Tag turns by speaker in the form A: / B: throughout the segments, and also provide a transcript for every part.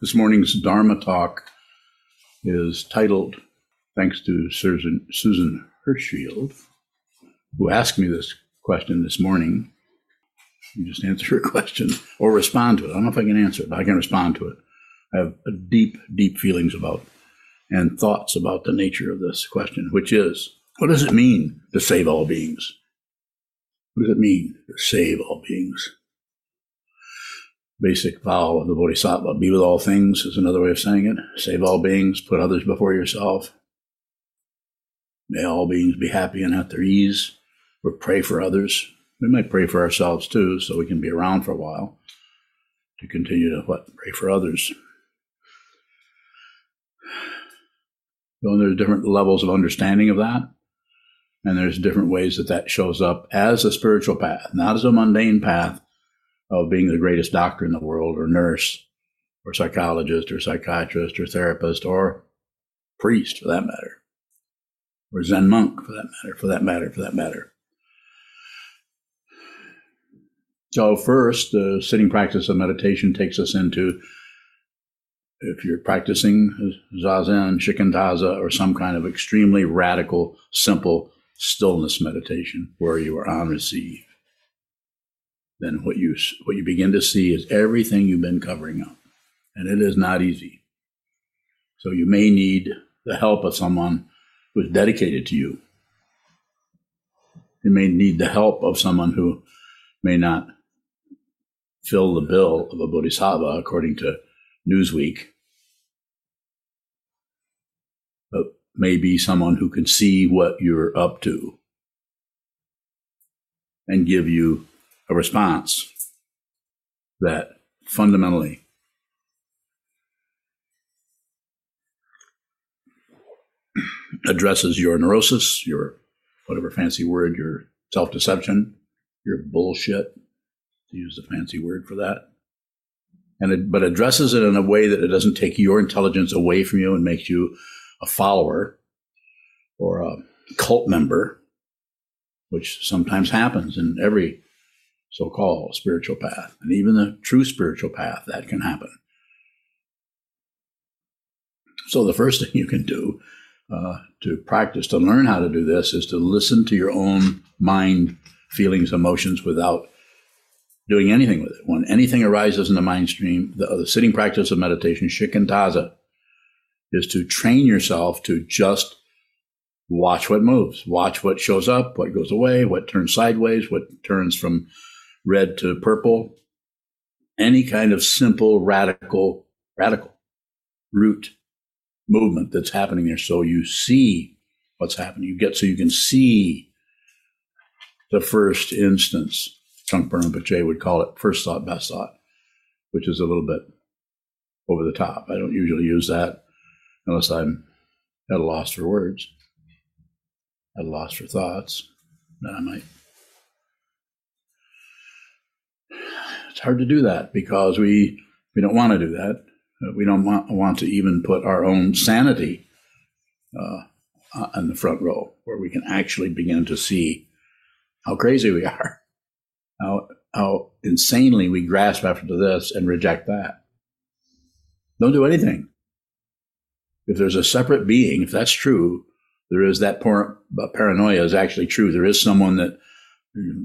A: This morning's Dharma talk is titled, thanks to Susan, Susan Hirschfield, who asked me this question this morning. You just answer her question or respond to it. I don't know if I can answer it, but I can respond to it. I have deep, deep feelings about and thoughts about the nature of this question, which is what does it mean to save all beings? What does it mean to save all beings? Basic vow of the Bodhisattva be with all things is another way of saying it. Save all beings, put others before yourself. May all beings be happy and at their ease, or pray for others. We might pray for ourselves too, so we can be around for a while to continue to what? Pray for others. So there's different levels of understanding of that. And there's different ways that that shows up as a spiritual path, not as a mundane path of being the greatest doctor in the world or nurse or psychologist or psychiatrist or therapist or priest for that matter or Zen monk for that matter, for that matter, for that matter. So first, the sitting practice of meditation takes us into if you're practicing zazen, shikantaza, or some kind of extremely radical, simple stillness meditation where you are on receive, then what you what you begin to see is everything you've been covering up, and it is not easy. So you may need the help of someone who is dedicated to you. You may need the help of someone who may not fill the bill of a bodhisattva according to Newsweek, but maybe someone who can see what you're up to and give you a response that fundamentally addresses your neurosis, your whatever fancy word, your self deception, your bullshit, to use the fancy word for that. And it, but addresses it in a way that it doesn't take your intelligence away from you and makes you a follower or a cult member, which sometimes happens in every so-called spiritual path, and even the true spiritual path that can happen. So the first thing you can do uh, to practice to learn how to do this is to listen to your own mind, feelings, emotions without doing anything with it. When anything arises in the mind stream, the, the sitting practice of meditation, shikantaza, is to train yourself to just watch what moves, watch what shows up, what goes away, what turns sideways, what turns from red to purple. Any kind of simple, radical, radical root movement that's happening there. So you see what's happening. You get so you can see the first instance Trungpa Rinpoche would call it first thought, best thought, which is a little bit over the top. I don't usually use that unless I'm at a loss for words, at a loss for thoughts. Then I might. It's hard to do that because we we don't want to do that. We don't want, want to even put our own sanity uh, in the front row, where we can actually begin to see how crazy we are how, how insanely we grasp after this and reject that. Don't do anything. If there's a separate being, if that's true, there is that par- paranoia is actually true. There is someone that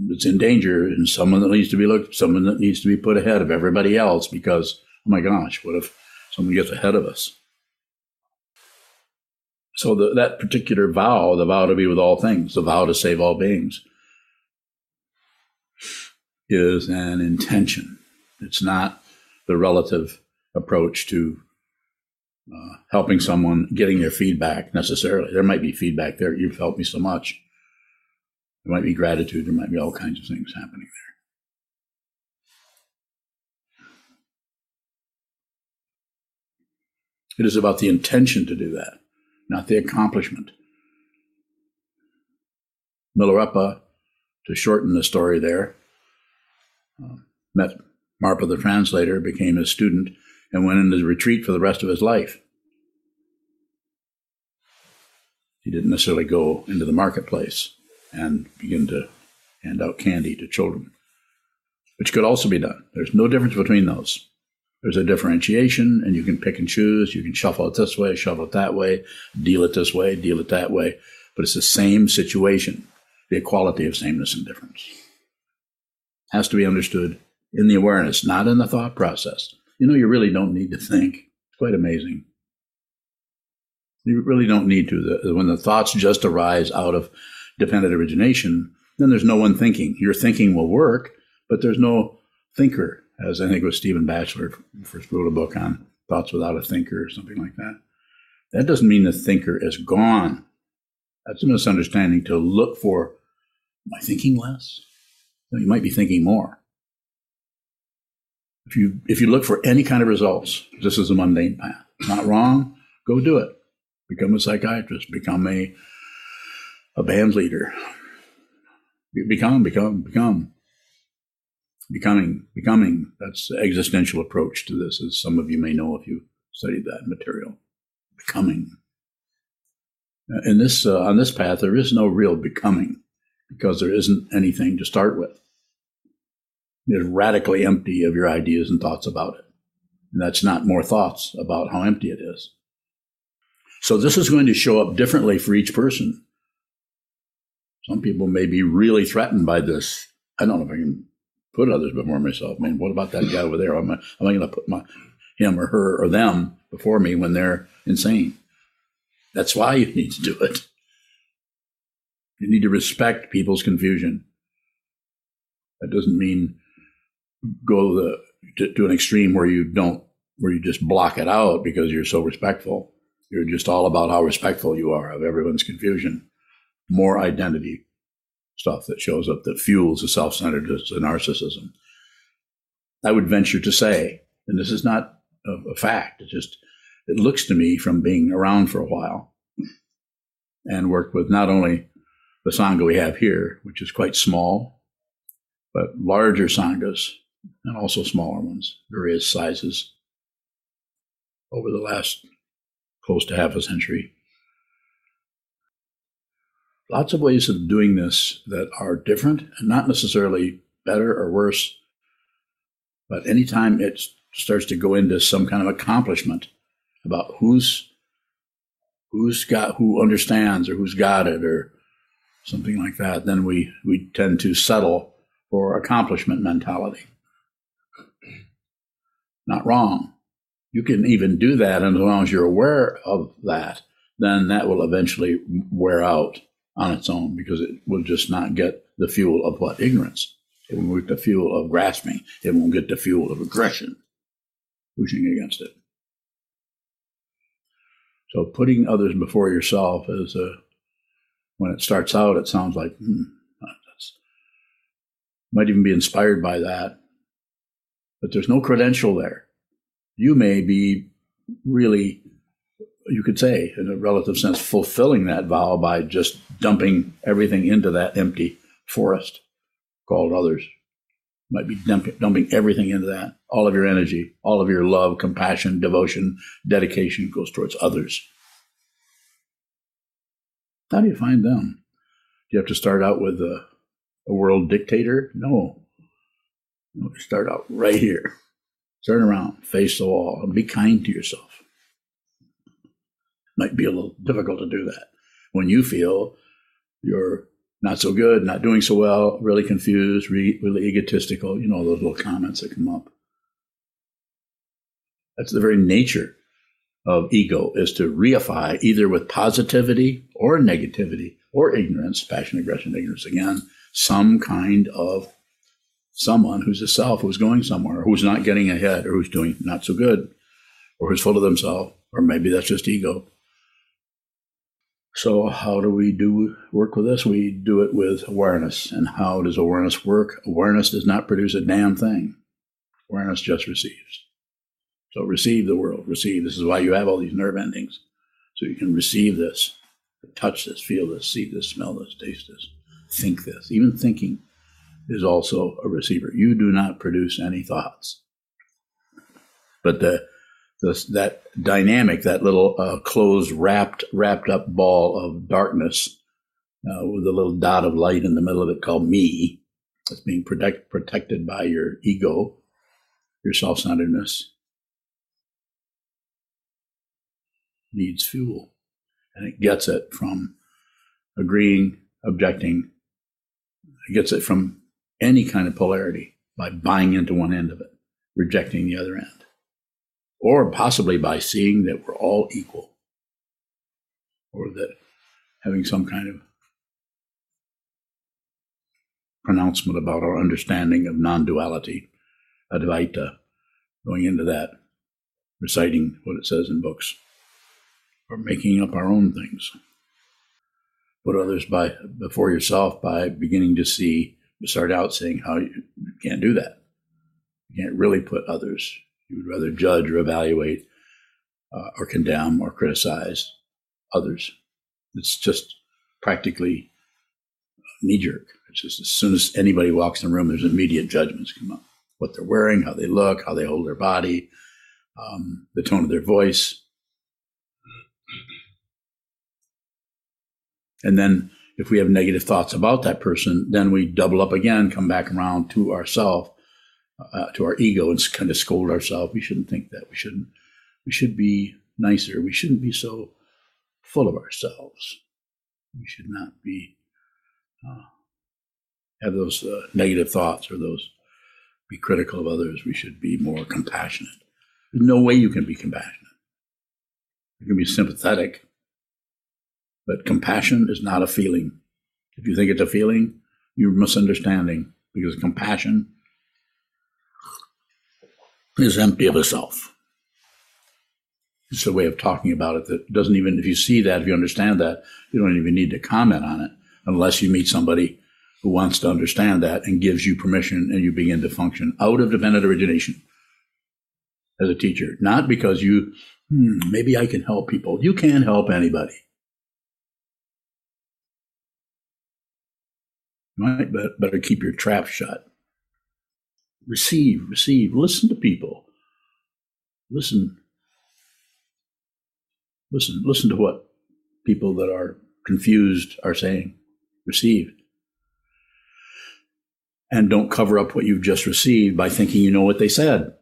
A: that's in danger and someone that needs to be looked, someone that needs to be put ahead of everybody else because, oh my gosh, what if someone gets ahead of us? So the, that particular vow, the vow to be with all things, the vow to save all beings, is an intention. It's not the relative approach to uh, helping someone getting their feedback necessarily. There might be feedback there. You've helped me so much. There might be gratitude. There might be all kinds of things happening there. It is about the intention to do that, not the accomplishment. Milarepa, to shorten the story there, uh, met Marpa the translator, became his student, and went into retreat for the rest of his life. He didn't necessarily go into the marketplace and begin to hand out candy to children, which could also be done. There's no difference between those. There's a differentiation, and you can pick and choose. You can shuffle it this way, shuffle it that way, deal it this way, deal it that way. But it's the same situation, the equality of sameness and difference. Has to be understood in the awareness, not in the thought process. You know, you really don't need to think. It's quite amazing. You really don't need to. The, when the thoughts just arise out of dependent origination, then there's no one thinking. Your thinking will work, but there's no thinker, as I think it was Stephen Batchelor first wrote a book on thoughts without a thinker or something like that. That doesn't mean the thinker is gone. That's a misunderstanding to look for, I thinking less? No, you might be thinking more. If you if you look for any kind of results, this is a mundane path. Not wrong, go do it. Become a psychiatrist, become a a band leader. Become, become, become. Becoming, becoming. That's the existential approach to this, as some of you may know if you studied that material. Becoming. In this, uh, on this path, there is no real becoming because there isn't anything to start with. It's radically empty of your ideas and thoughts about it. And that's not more thoughts about how empty it is. So this is going to show up differently for each person. Some people may be really threatened by this. I don't know if I can put others before myself. I mean, what about that guy over there? Am I, am I going to put my him or her or them before me when they're insane? That's why you need to do it. You need to respect people's confusion. That doesn't mean go the, to, to an extreme where you don't, where you just block it out because you're so respectful. You're just all about how respectful you are of everyone's confusion. More identity stuff that shows up that fuels the self centeredness and narcissism. I would venture to say, and this is not a, a fact, it just it looks to me from being around for a while and worked with not only the Sangha we have here, which is quite small, but larger Sanghas and also smaller ones, various sizes, over the last close to half a century. Lots of ways of doing this that are different and not necessarily better or worse, but anytime it starts to go into some kind of accomplishment about who's who's got who understands or who's got it or something like that, then we we tend to settle for accomplishment mentality. Not wrong. You can even do that, and as long as you're aware of that, then that will eventually wear out on its own because it will just not get the fuel of what? Ignorance. It won't get the fuel of grasping. It won't get the fuel of aggression, pushing against it. So putting others before yourself is a, when it starts out, it sounds like, hmm, that's, might even be inspired by that but there's no credential there. You may be really, you could say, in a relative sense, fulfilling that vow by just dumping everything into that empty forest called others. Might be dumping, everything into that. All of your energy, all of your love, compassion, devotion, dedication goes towards others. How do you find them? Do you have to start out with a, a world dictator? No. No. Start out right here. Turn around, face the wall, and be kind to yourself. Might be a little difficult to do that when you feel you're not so good, not doing so well, really confused, re- really egotistical. You know those little comments that come up. That's the very nature of ego is to reify either with positivity or negativity or ignorance, passion, aggression, ignorance again, some kind of someone who's a self who's going somewhere, who's not getting ahead, or who's doing not so good, or who's full of themselves, or maybe that's just ego. So, how do we do work with this? We do it with awareness. And how does awareness work? Awareness does not produce a damn thing. Awareness just receives. So, receive the world. Receive. This is why you have all these nerve endings. So you can receive this, touch this, feel this, see this, smell this, taste this, think this. Even thinking is also a receiver. You do not produce any thoughts. But the, that dynamic, that little uh, closed, wrapped, wrapped up ball of darkness uh, with a little dot of light in the middle of it called me. that's being protect, protected by your ego, your self centeredness. Needs fuel. And it gets it from agreeing, objecting. It gets it from any kind of polarity by buying into one end of it, rejecting the other end. Or possibly by seeing that we're all equal. Or that having some kind of pronouncement about our understanding of non duality, Advaita, going into that, reciting what it says in books, or making up our own things. Put others by before yourself by beginning to see, start out saying how you can't do that. You can't really put others. You would rather judge or evaluate uh, or condemn or criticize others. It's just practically knee jerk. It's just as soon as anybody walks in the room, there's immediate judgments come up. What they're wearing, how they look, how they hold their body, um, the tone of their voice. And then if we have negative thoughts about that person, then we double up again, come back around to ourself, uh, to our ego, and kind of scold ourselves. We shouldn't think that. We shouldn't. We should be nicer. We shouldn't be so full of ourselves. We should not be uh, have those uh, negative thoughts or those be critical of others. We should be more compassionate. There's no way you can be compassionate. You can be sympathetic, but compassion is not a feeling. If you think it's a feeling, you're misunderstanding because compassion is empty of itself. It's a way of talking about it that doesn't even, if you see that, if you understand that, you don't even need to comment on it unless you meet somebody who wants to understand that and gives you permission and you begin to function out of dependent origination as a teacher. Not because you, hmm, maybe I can help people. You can't help anybody. Right? But better keep your trap shut. Receive, receive, listen to people. Listen. Listen, listen to what people that are confused are saying. Receive and don't cover up what you've just received by thinking you know what they said.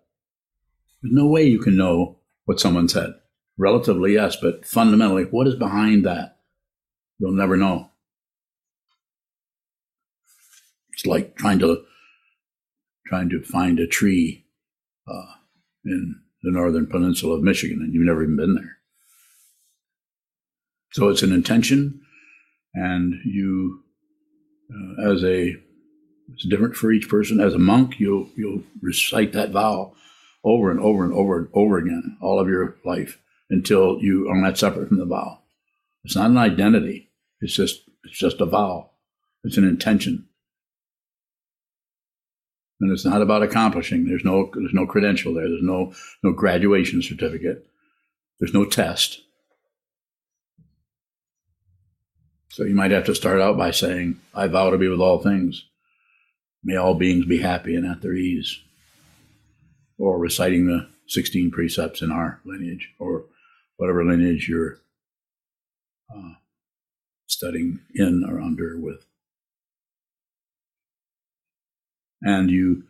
A: There's no way you can know what someone said. Relatively, yes, but fundamentally, what is behind that? You'll never know. It's like trying to trying to find a tree uh, in the northern peninsula of Michigan, and you've never even been there. So it's an intention, and you, uh, as a it's different for each person. As a monk, you'll you'll recite that vow over and over and over and over again all of your life until you are not separate from the vow. It's not an identity. It's just it's just a vow. It's an intention. And it's not about accomplishing. There's no there's no credential there. There's no no graduation certificate. There's no test. So you might have to start out by saying, I vow to be with all things. May all beings be happy and at their ease. Or reciting the 16 precepts in our lineage, or whatever lineage you're uh, studying in or under with. And you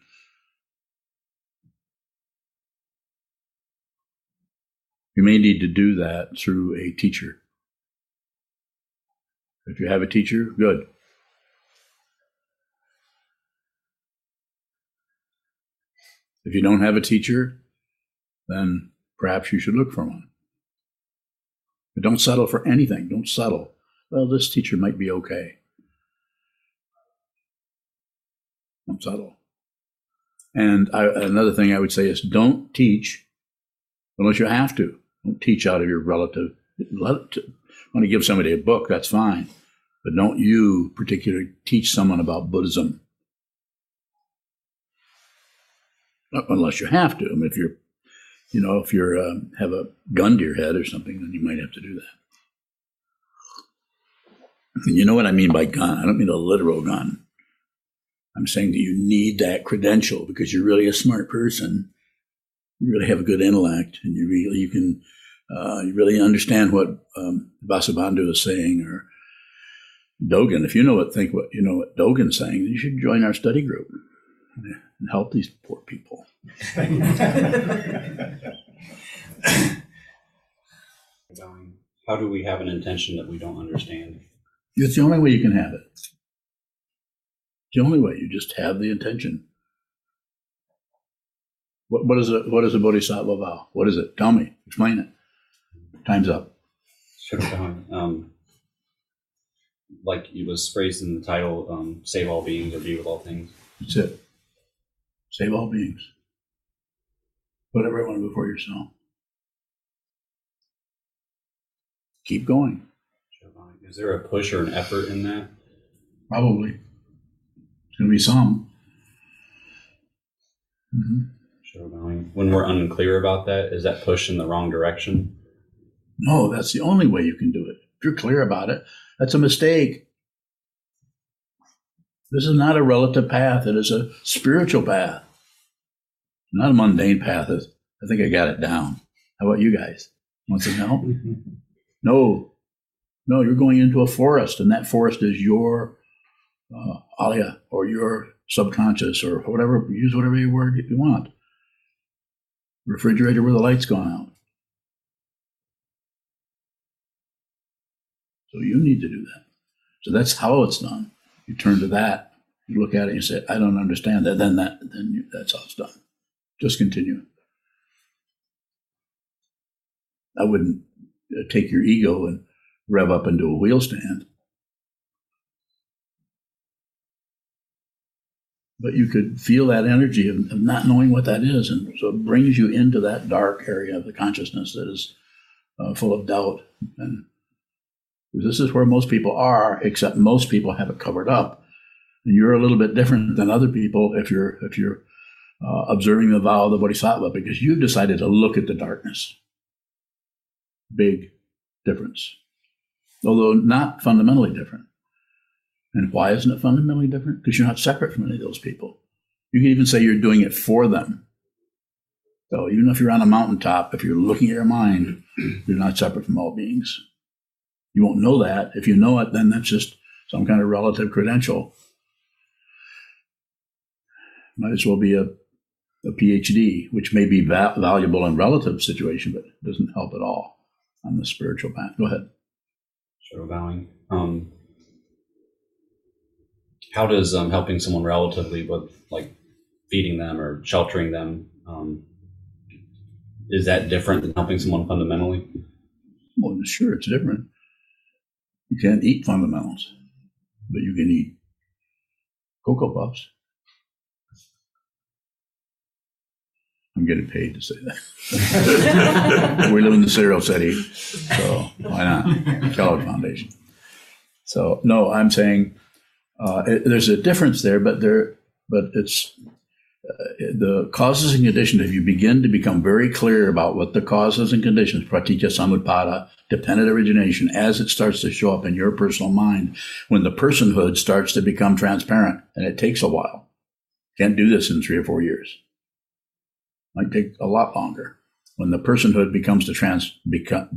A: you may need to do that through a teacher. If you have a teacher, good. If you don't have a teacher, then perhaps you should look for one. But don't settle for anything. Don't settle. Well, this teacher might be okay. Don't. And I, another thing I would say is don't teach unless you have to. Don't teach out of your relative. Let it, want to give somebody a book, that's fine. But don't you particularly teach someone about Buddhism unless you have to. I mean, if you're, you know, if you're um, have a gun to your head or something, then you might have to do that. And you know what I mean by gun? I don't mean a literal gun. I'm saying that you need that credential because you're really a smart person. You really have a good intellect, and you really you can uh, you really understand what um, Vasubandhu is saying or Dogen. If you know what think what you know what Dogen's saying, you should join our study group and help these poor people.
B: How do we have an intention that we don't understand?
A: It's the only way you can have it. The only way. You just have the intention. What, what is a what is a bodhisattva vow? What is it? Tell me. Explain it. Time's up.
B: Um, like it was phrased in the title, um, "Save all beings or be with all things."
A: That's it. Save all beings. Put everyone before yourself. Keep going.
B: Is there a push or an effort in that?
A: Probably. Going to be some.
B: Mm-hmm. When we're unclear about that, is that push in the wrong direction?
A: No, that's the only way you can do it. If you're clear about it, that's a mistake. This is not a relative path, it is a spiritual path, not a mundane path. I think I got it down. How about you guys? Want some help? no, no, you're going into a forest, and that forest is your uh, alaya or your subconscious or whatever. Use whatever word you want. Refrigerator where the light's gone out. So you need to do that. So that's how it's done. You turn to that, you look at it, and you say, "I don't understand that." Then that, then you, that's how it's done. Just continue. I wouldn't uh, take your ego and rev up into a wheel stand. But you could feel that energy of, of, not knowing what that is. And so it brings you into that dark area of the consciousness that is uh, full of doubt. And this is where most people are, except most people have it covered up. And you're a little bit different than other people if you're, if you're uh, observing the vow of the bodhisattva because you've decided to look at the darkness. Big difference although not fundamentally different. And why isn't it fundamentally different? Because you're not separate from any of those people. You can even say you're doing it for them. So even if you're on a mountaintop, if you're looking at your mind, you're not separate from all beings. You won't know that. If you know it, then that's just some kind of relative credential. Might as well be a, a PhD, which may be va- valuable in relative situation, but doesn't help at all on the spiritual path. Go ahead
B: shadow bowing. Um, how does um, helping someone relatively with like feeding them or sheltering them um, is that different than helping someone fundamentally?
A: Well, sure, it's different. You can't eat fundamentals, but you can eat cocoa puffs. I'm getting paid to say that. we live in the cereal city, so why not? Kellogg Foundation. So no, I'm saying uh, it, there's a difference there, but there, but it's uh, the causes and conditions. If you begin to become very clear about what the causes and conditions, pratitya samutpada, dependent origination, as it starts to show up in your personal mind, when the personhood starts to become transparent, and it takes a while. Can't do this in three or four years might take a lot longer. When the personhood becomes to trans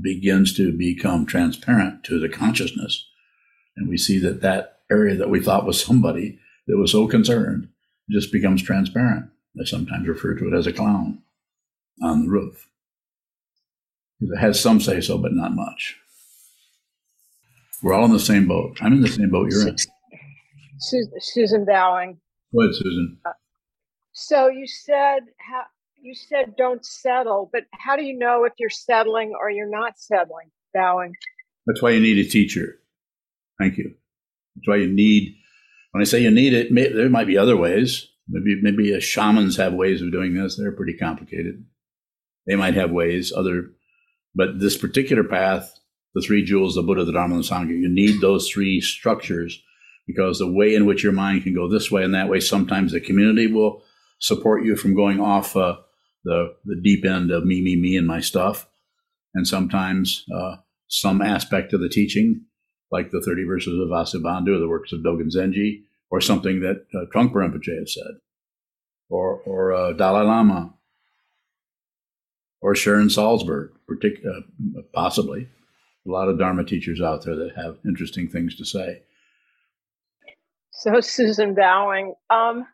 A: begins to become transparent to the consciousness, and we see that that area that we thought was somebody that was so concerned just becomes transparent. I sometimes refer to it as a clown on the roof. It has some say so, but not much. We're all in the same boat. I'm in the same boat you're in.
C: Susan Bowing.
A: Go ahead, Susan. Uh,
C: so you said how you said don't settle, but how do you know if you're settling or you're not settling? Bowing.
A: That's why you need a teacher. Thank you. That's why you need. When I say you need it, may, there might be other ways. Maybe maybe shamans have ways of doing this. They're pretty complicated. They might have ways. Other, but this particular path, the three jewels, the Buddha, the Dharma, and the Sangha, you need those three structures because the way in which your mind can go this way and that way, sometimes the community will support you from going off uh, the the deep end of me, me, me, and my stuff, and sometimes uh, some aspect of the teaching, like the thirty verses of Vasubandhu or the works of Dogen Zenji, or something that uh, Trungpa Rinpoche has said, or or uh, Dalai Lama, or Sharon Salzberg, partic- uh, possibly. A lot of Dharma teachers out there that have interesting things to say.
C: So, Susan Bowing, um,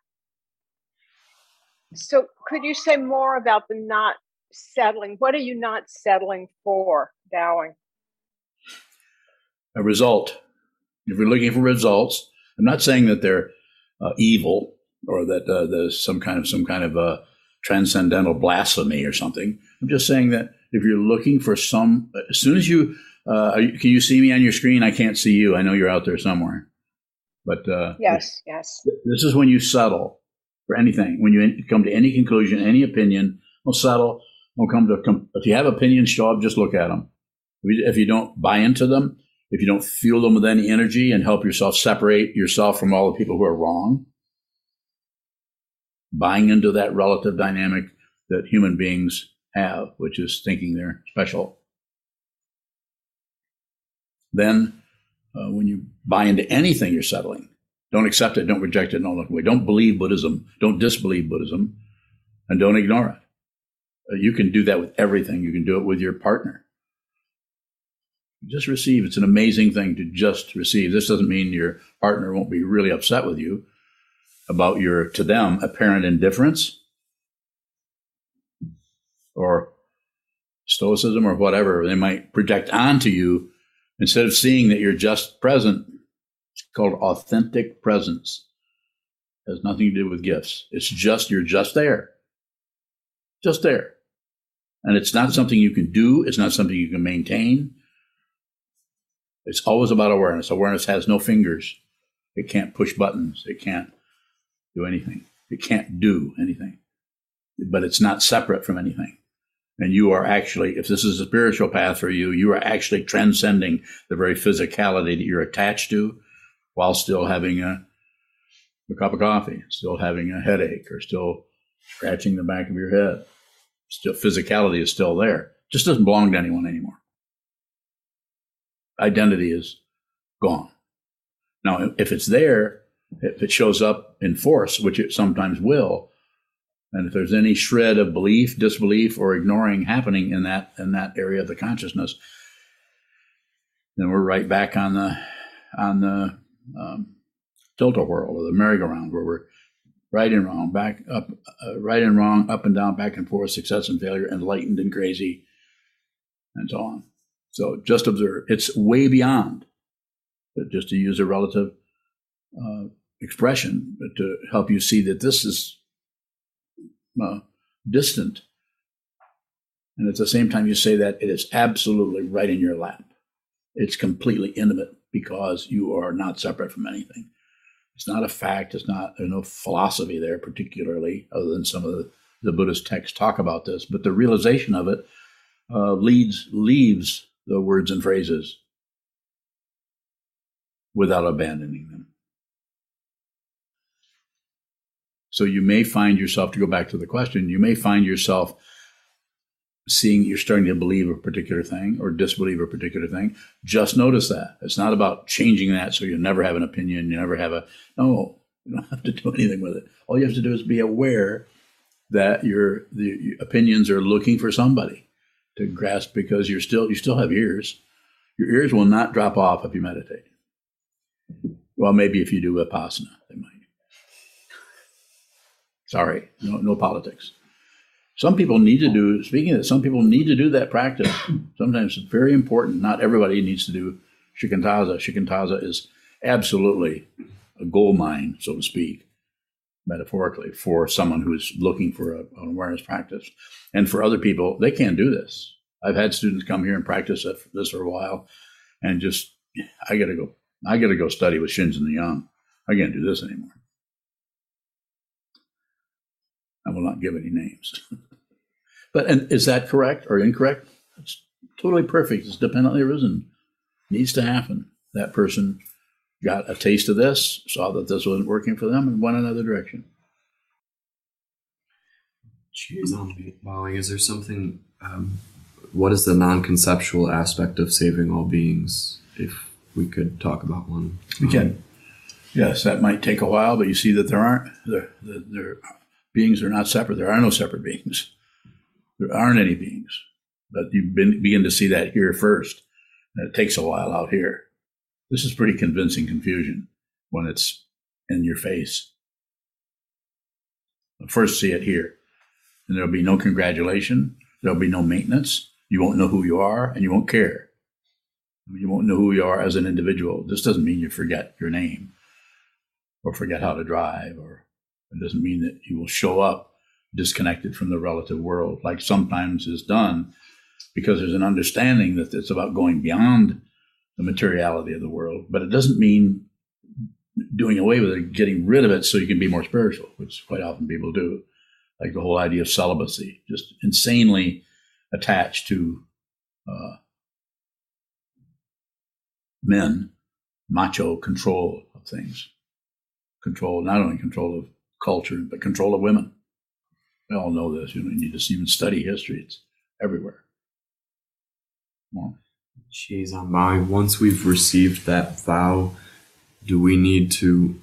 C: so, could you say more about the not settling? What are you not settling for? Dowing?
A: A result. If you're looking for results, I'm not saying that they're uh, evil or that uh, there's some kind of some kind of a transcendental blasphemy or something. I'm just saying that if you're looking for some, as soon as you uh, can you see me on your screen? I can't see you. I know you're out there somewhere. But uh,
C: yes, yes.
A: This is when you settle for anything. When you come to any conclusion, any opinion, we'll settle. We'll come to. If you have opinions, show up. Just look at them. If you don't buy into them, if you don't fuel them with any energy and help yourself separate yourself from all the people who are wrong, buying into that relative dynamic that human beings have, which is thinking they're special. Then, uh, when you buy into anything, you're settling. Don't accept it, don't reject it, don't look away. Don't believe Buddhism, don't disbelieve Buddhism, and don't ignore it. Uh, you can do that with everything. You can do it with your partner. Just receive. It's an amazing thing to just receive. This doesn't mean your partner won't be really upset with you about your, to them, apparent indifference or stoicism or whatever they might project onto you instead of seeing that you're just present. It's called authentic presence. It has nothing to do with gifts. It's just, you're just there. Just there. And it's not something you can do. It's not something you can maintain. It's always about awareness. Awareness has no fingers. It can't push buttons. It can't do anything. It can't do anything. But it's not separate from anything. And you are actually, if this is a spiritual path for you, you are actually transcending the very physicality that you're attached to while still having a, a cup of coffee, still having a headache, or still scratching the back of your head. Still, physicality is still there. It just doesn't belong to anyone anymore identity is gone. Now, if it's there, if it shows up in force, which it sometimes will, and if there's any shred of belief, disbelief, or ignoring happening in that in that area of the consciousness, then we're right back on the on the um, tilt-a-whirl or the merry-go-round, where we're right and wrong, back up, uh, right and wrong, up and down, back and forth, success and failure, enlightened and crazy, and so on. So just observe. It's way beyond, just to use a relative uh, expression, to help you see that this is uh, distant. And at the same time, you say that it is absolutely right in your lap. It's completely intimate because you are not separate from anything. It's not a fact. It's not there's no philosophy there, particularly, other than some of the, the Buddhist texts talk about this. But the realization of it uh, leads leaves the words and phrases without abandoning them. So you may find yourself, to go back to the question, you may find yourself seeing you're starting to believe a particular thing or disbelieve a particular thing. Just notice that. It's not about changing that so you never have an opinion, you never have a, no, you don't have to do anything with it. All you have to do is be aware that your the opinions are looking for somebody to grasp because you're still you still have ears. Your ears will not drop off if you meditate. Well, maybe if you do vipassana, they might. Sorry, no, no politics. Some people need to do. Speaking of that, some people need to do that practice. Sometimes it's very important. Not everybody needs to do shikantaza. Shikantaza is absolutely a gold mine, so to speak metaphorically, for someone who's looking for a, an awareness practice. And for other people, they can't do this. I've had students come here and practice this for a while and just, I got to go, I got to go study with Shinzen the Young. I can't do this anymore. I will not give any names. but and is that correct or incorrect? It's totally perfect. It's dependently arisen. Needs to happen. That person got a taste of this, saw that this wasn't working for them, and went another direction.
D: Jeez, on Bowing. Is there something? Um, what is the non-conceptual aspect of saving all beings? If we could talk about one,
A: we um, can. Yes, that might take a while, but you see that there aren't there, there, beings are not separate. There are no separate beings. There aren't any beings, but you begin to see that here first. And it takes a while out here. This is pretty convincing confusion when it's in your face. First, see it here. And there'll be no congratulation, there'll be no maintenance, You won't know who you are and you won't care. You won't know who you are as an individual. This doesn't mean you forget your name or forget how to drive, or it doesn't mean that you will show up disconnected from the relative world, like sometimes is done, because there's an understanding that it's about going beyond the materiality of the world. But it doesn't mean doing away with it, getting rid of it so you can be more spiritual, which quite often people do. Like the whole idea of celibacy, just insanely attached to uh, men, macho control of things, control, not only control of culture, but control of women. We all know this. You, know, you need to even study history. It's everywhere.
D: More. Jeez, I'm bowing. Once we've received that vow, do we need to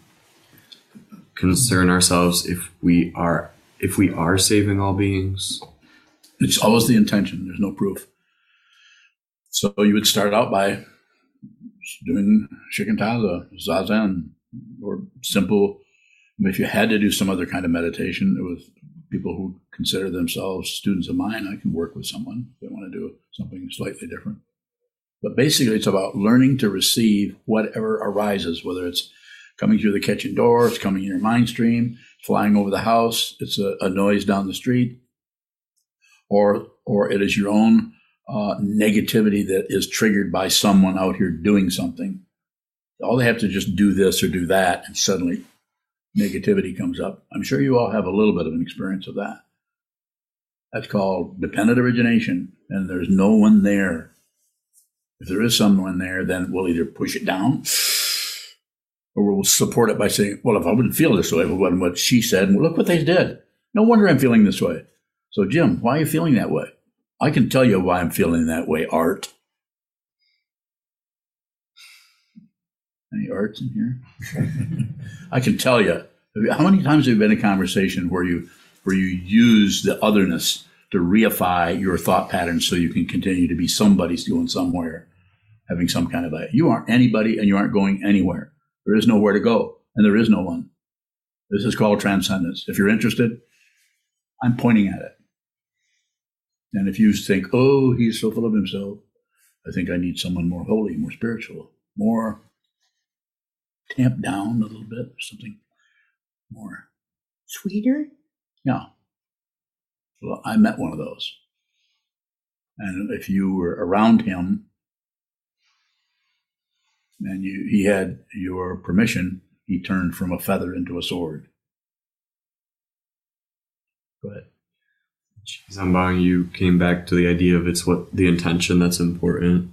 D: concern ourselves if we are if we are saving all beings?
A: It's always the intention. There's no proof. So you would start out by doing shikantaza, zazen, or simple. If you had to do some other kind of meditation, with people who consider themselves students of mine. I can work with someone if they want to do something slightly different. But basically, it's about learning to receive whatever arises, whether it's coming through the kitchen door, it's coming in your mind stream, flying over the house, it's a, a noise down the street, or or it is your own uh, negativity that is triggered by someone out here doing something. All they have to just do this or do that, and suddenly negativity comes up. I'm sure you all have a little bit of an experience of that. That's called dependent origination, and there's no one there if there is someone there, then we'll either push it down or we'll support it by saying, well, if I wouldn't feel this way, it wasn't what she said. Well, look what they did. No wonder I'm feeling this way. So, Jim, why are you feeling that way? I can tell you why I'm feeling that way, Art. Any arts in here? I can tell you. How many times have you been in a conversation where you where you use the otherness to reify your thought patterns so you can continue to be somebody's going somewhere, having some kind of a, you aren't anybody and you aren't going anywhere. There is nowhere to go and there is no one. This is called transcendence. If you're interested, I'm pointing at it. And if you think, oh, he's so full of himself, I think I need someone more holy, more spiritual, more tamped down a little bit, something more sweeter. Yeah. I met one of those. And if you were around him and you, he had your permission, he turned from a feather into a sword. Go ahead.
D: Zambang, you came back to the idea of it's what the intention that's important.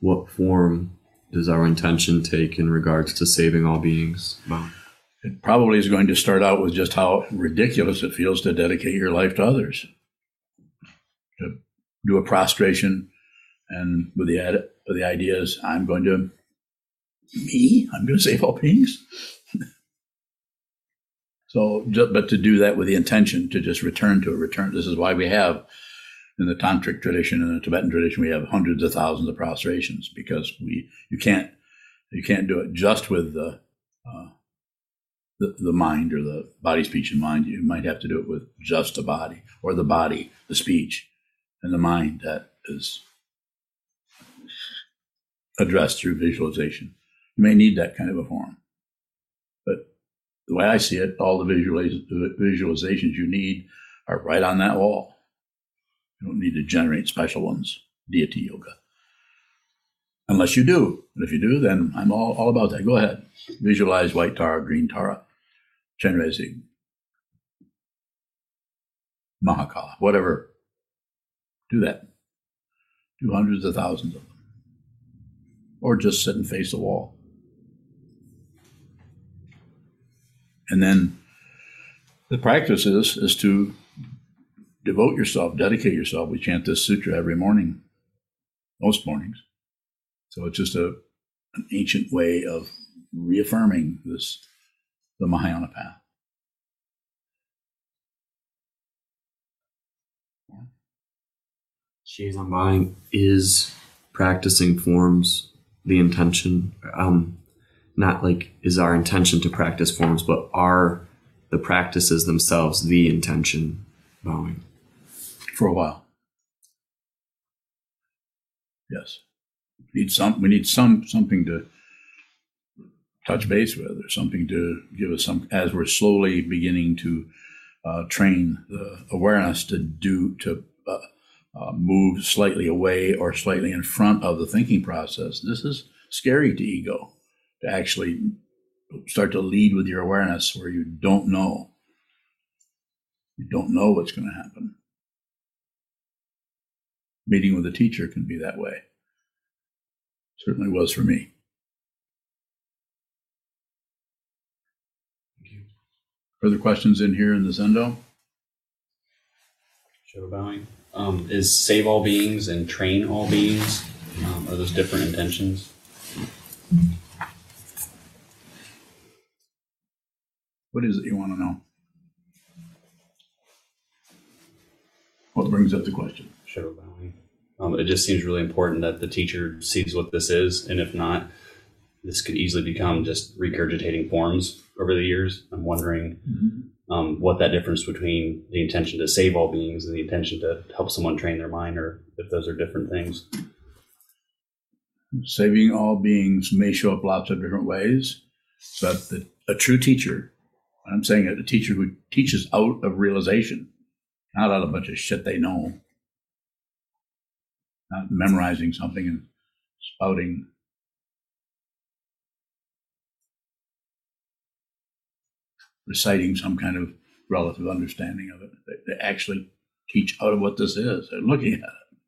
D: What form does our intention take in regards to saving all beings?
A: It probably is going to start out with just how ridiculous it feels to dedicate your life to others. To do a prostration and with the, ad, with the idea is, I'm going to, me, I'm going to save all beings. so, but to do that with the intention to just return to a return. This is why we have in the tantric tradition and the Tibetan tradition, we have hundreds of thousands of prostrations because we, you can't, you can't do it just with the, uh, the, the mind or the body, speech, and mind. You might have to do it with just the body or the body, the speech, and the mind that is addressed through visualization. You may need that kind of a form. But the way I see it, all the visualizations you need are right on that wall. You don't need to generate special ones, deity yoga. Unless you do. And if you do, then I'm all, all about that. Go ahead. Visualize white Tara, green Tara, Chenrezig, Mahakala, whatever. Do that. Do hundreds of thousands of them. Or just sit and face the wall. And then the practice is, is to devote yourself, dedicate yourself. We chant this sutra every morning, most mornings. So it's just a, an ancient way of reaffirming this, the Mahayana path.
D: Bowing is practicing forms the intention. Um, not like is our intention to practice forms, but are the practices themselves the intention bowing?
A: For a while. Yes. We need some, we need some, something to touch base with or something to give us some, as we're slowly beginning to uh, train the awareness to do, to uh, uh, move slightly away or slightly in front of the thinking process. This is scary to ego to actually start to lead with your awareness where you don't know. You don't know what's going to happen. Meeting with a teacher can be that way. Certainly was for me. Further questions in here in the Zendo?
B: Shadow bowing. Um, is save all beings and train all beings? Um, are those different intentions?
A: What is it you want to know? What brings up the question?
B: Shadow bowing. Um, it just seems really important that the teacher sees what this is, and if not, this could easily become just regurgitating forms over the years. I'm wondering um, what that difference between the intention to save all beings and the intention to help someone train their mind, or if those are different things.
A: Saving all beings may show up lots of different ways, but the, a true teacher, I'm saying a teacher who teaches out of realization, not out of a bunch of shit they know, not memorizing something and spouting reciting some kind of relative understanding of it. They, they actually teach out of what this is. They're looking at it.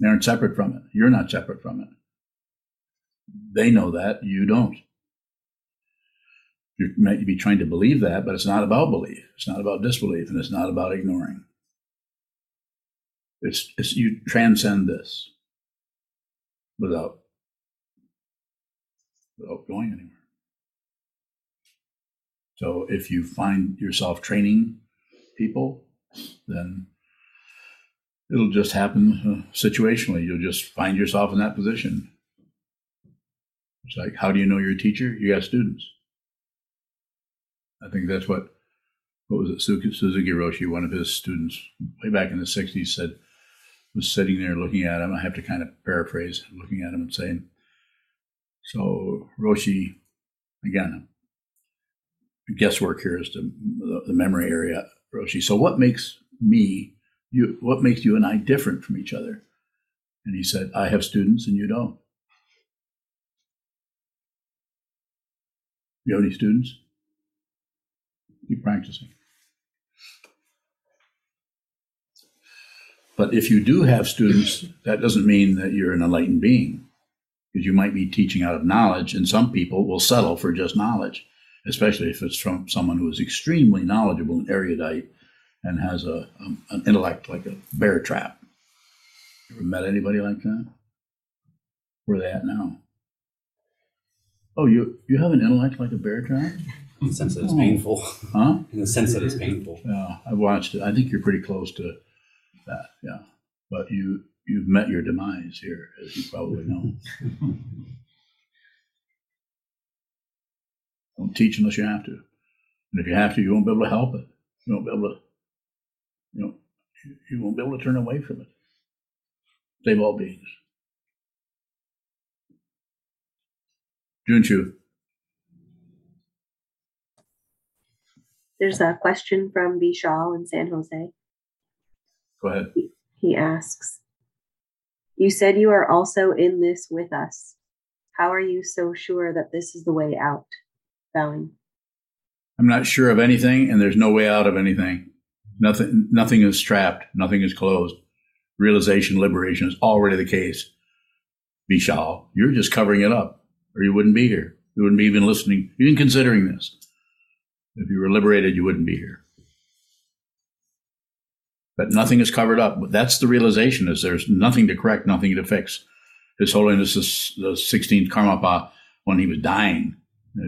A: They aren't separate from it. You're not separate from it. They know that. You don't. You might be trying to believe that, but it's not about belief. It's not about disbelief, and it's not about ignoring. It's, it's you transcend this without without going anywhere. So if you find yourself training people, then it'll just happen uh, situationally. You'll just find yourself in that position. It's like, how do you know you're a teacher? You got students. I think that's what, what was it? Suzuki Roshi, one of his students, way back in the 60s, said, was sitting there looking at him. I have to kind of paraphrase, looking at him and saying, So, Roshi, again, guesswork here is the, the memory area, Roshi. So, what makes me, you, what makes you and I different from each other? And he said, I have students and you don't. You have any students? Keep practicing. But if you do have students, that doesn't mean that you're an enlightened being, because you might be teaching out of knowledge, and some people will settle for just knowledge, especially if it's from someone who is extremely knowledgeable and erudite and has a, um, an intellect like a bear trap. You ever met anybody like that? Where are they at now? Oh, you you have an intellect like a bear trap?
B: In the sense that it's
A: Oh.
B: painful.
A: Huh?
B: In the sense that it's painful.
A: Yeah, I watched it. I think you're pretty close to that. Yeah, but you you've met your demise here, as you probably know. Don't teach unless you have to, and if you have to, you won't be able to help it. You won't be able to. You know, you- won't be able to turn away from it. Save all beings. Junchu,
E: There's a question from Vishal in San Jose.
A: go ahead.
E: He asks, You said you are also in this with us. How are you so sure that this is the way out?
A: I'm not sure of anything, and there's no way out of anything. Nothing, nothing is trapped. Nothing is closed. Realization, liberation is already the case. Vishal, you're just covering it up, or you wouldn't be here. You wouldn't be even listening, even considering this. If you were liberated, you wouldn't be here. But nothing is covered up. That's the realization: is there's nothing to correct, nothing to fix. His Holiness the 16th Karmapa, when he was dying,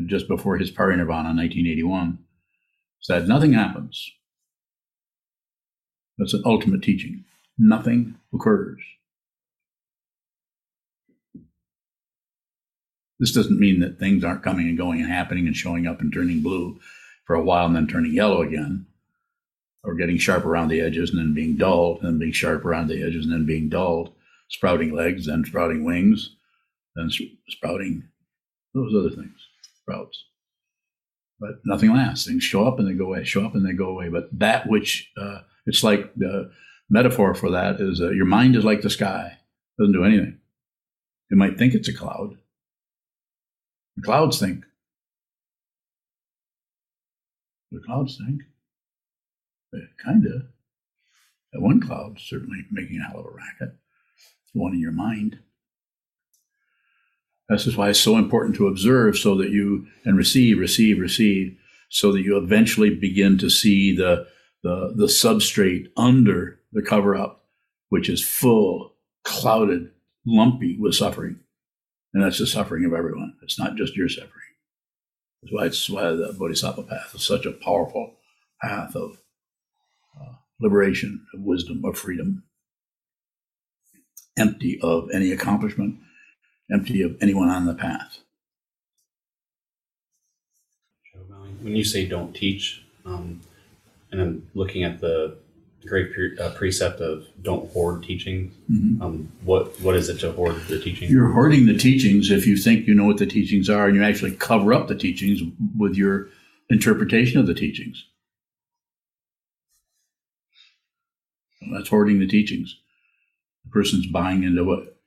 A: just before his parinirvana in 1981, said nothing happens. That's an ultimate teaching. Nothing occurs. This doesn't mean that things aren't coming and going and happening and showing up and turning blue for a while and then turning yellow again, or getting sharp around the edges and then being dulled, and being sharp around the edges and then being dulled. sprouting legs, then sprouting wings, then sprouting those other things, But nothing lasts. Things show up and they go away, show up and they go away. But that which, uh, it's like the metaphor for that is uh, your mind is like the sky, doesn't do anything. You might think it's a cloud. The clouds think. The clouds think. Kind of. That one cloud certainly making a hell of a racket. The one in your mind. This is why it's so important to observe so that you and receive, receive, receive, so that you eventually begin to see the the, the substrate under the cover up, which is full, clouded, lumpy with suffering. And that's the suffering of everyone. It's not just your suffering. That's why it's why the Bodhisattva path is such a powerful path of uh, liberation, of wisdom, of freedom, empty of any accomplishment, empty of anyone on the path.
B: When you say don't teach, um, and I'm looking at the great pre- uh, precept of don't hoard teaching. Mm-hmm. Um, what what is it to hoard the teaching?
A: You're hoarding the teachings if you think you know what the teachings are, and you actually cover up the teachings with your interpretation of the teachings. That's hoarding the teachings. The person's buying into what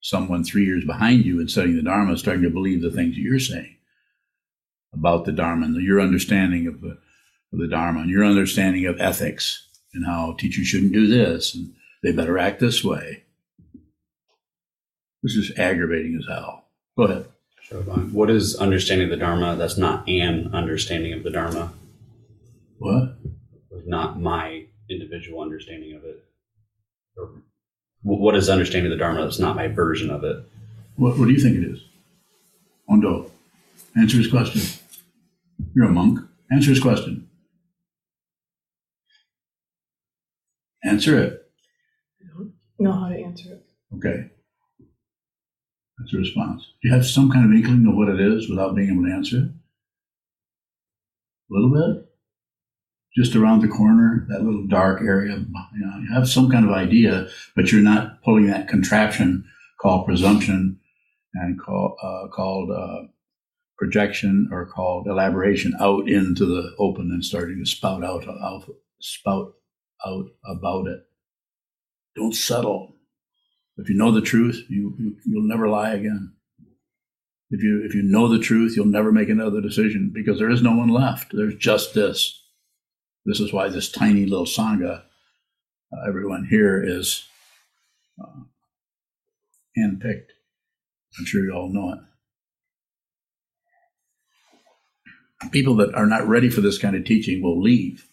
A: someone three years behind you and studying the Dharma is starting to believe the things that you're saying about the Dharma and your understanding of the, of the Dharma and your understanding of ethics and how teachers shouldn't do this and they better act this way. This is aggravating as hell. Go ahead.
B: What is understanding the Dharma that's not an understanding of the Dharma?
A: What?
B: Not my individual understanding of it. Or what is understanding the Dharma that's not my version of it?
A: What, what do you think it is? Ondo, answer his question. You're a monk. Answer his question. Answer it.
F: I don't know how to answer it.
A: Okay. That's a response. Do you have some kind of inkling of what it is without being able to answer it? A little bit? Just around the corner, that little dark area. You, know, you have some kind of idea, but you're not pulling that contraption called presumption and call, uh, called uh, projection or called elaboration out into the open and starting to spout out, out spout out about it. Don't settle. If you know the truth, you, you you'll never lie again. If you if you know the truth, you'll never make another decision because there is no one left. There's just this. This is why this tiny little sangha, uh, everyone here is uh, handpicked. I'm sure you all know it. People that are not ready for this kind of teaching will leave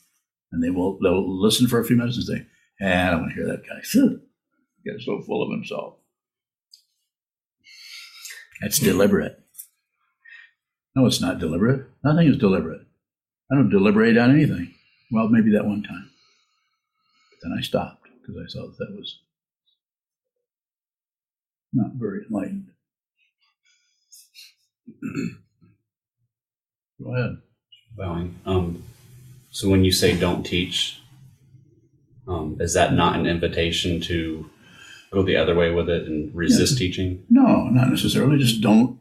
A: and they will they'll listen for a few minutes and say, eh, "I don't want to hear that guy." Get so full of himself. That's deliberate. No, it's not deliberate. Nothing is deliberate. I don't deliberate on anything. Well, maybe that one time. But then I stopped because I saw that that was not very enlightened. Go ahead.
B: Bowing. Um, so when you say don't teach, um, is that not an invitation to go the other way with it and resist yeah. teaching?
A: No, not necessarily. Just don't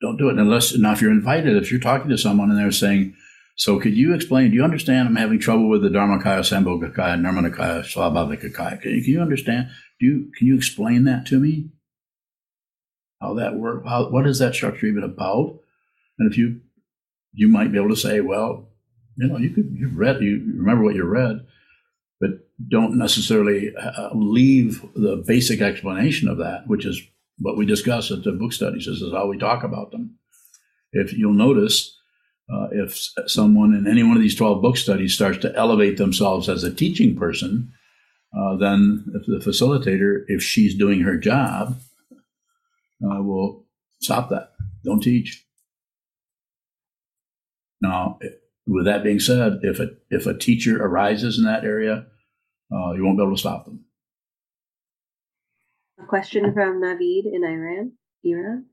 A: don't do it unless now if you're invited. If you're talking to someone and they're saying, "So could you explain? Do you understand? I'm having trouble with the Dharmakaya, Sambhogakaya, Nirmanakaya, Swabhavika Can you, can you understand? Do you can you explain that to me? How that work? How what is that structure even about? And if you you might be able to say, well, you know, you could you've read you remember what you read, but don't necessarily uh, leave the basic explanation of that, which is what we discuss at the book studies. This is how we talk about them. If you'll notice, uh, if someone in any one of these 12 book studies starts to elevate themselves as a teaching person, uh, then the facilitator, if she's doing her job, uh, will stop that. Don't teach. Now, with that being said, if a if a teacher arises in that area, uh, you won't be able to stop them.
E: A question from Navid in Iran. Iran.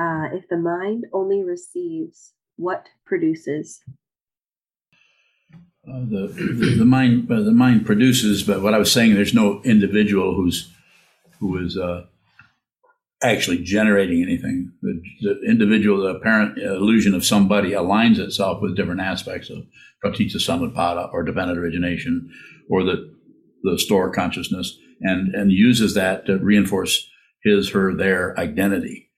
E: Uh, if the mind only receives, what produces?
A: uh, the, the mind uh, the mind produces. But what I was saying, there's no individual who's who is uh, actually generating anything. The, the individual, the apparent illusion of somebody aligns itself with different aspects of Pratitya Samutpada or dependent origination or the, the store consciousness and, and uses that to reinforce his, her, their identity.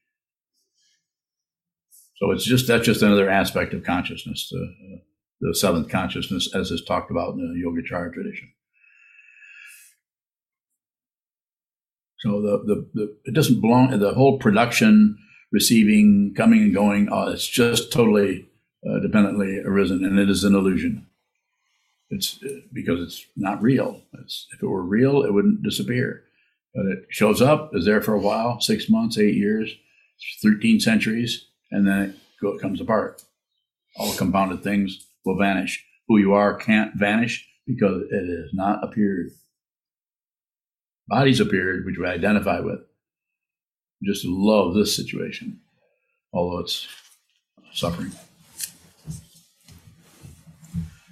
A: So it's just, that's just another aspect of consciousness, the, the seventh consciousness as is talked about in the Yogacara tradition. So the, the, the it doesn't belong the whole production, receiving, coming and going. Uh, it's just totally uh, dependently arisen, and it is an illusion. It's uh, because it's not real. It's, if it were real, it wouldn't disappear. But it shows up, is there for a while, six months, eight years, thirteen centuries, and then it go, comes apart. All compounded things will vanish. Who you are can't vanish because it has not appeared bodies appeared, which we identify with. Just love this situation, although it's suffering.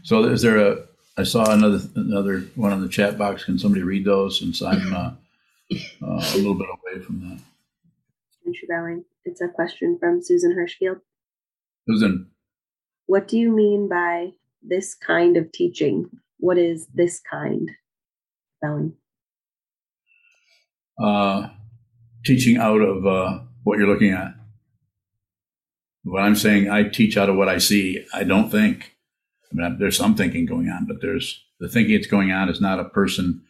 A: So is there a? I saw another another one in the chat box. Can somebody read those? Since I'm uh, uh, a little bit away from that.
E: Bowing, it's a question from Susan Hirschfield.
A: Susan,
E: What do you mean by this kind of teaching? What is this kind? Bowing.
A: uh, teaching out of uh, what you're looking at. What I'm saying, I teach out of what I see. I don't think. I mean, there's some thinking going on, but there's the thinking that's going on is not a person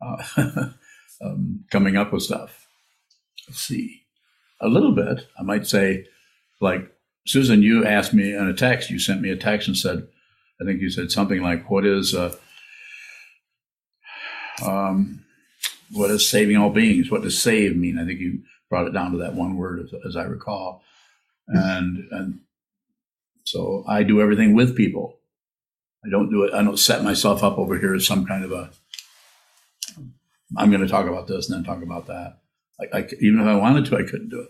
A: uh, um, coming up with stuff. Let's see. A little bit, I might say, like Susan, you asked me in a text. You sent me a text and said, I think you said something like, "What is uh, um, what is saving all beings? What does save mean? I think you brought it down to that one word, as, as I recall. And and so I do everything with people. I don't do it. I don't set myself up over here as some kind of a. I'm going to talk about this and then talk about that. I, I, even if I wanted to, I couldn't do it.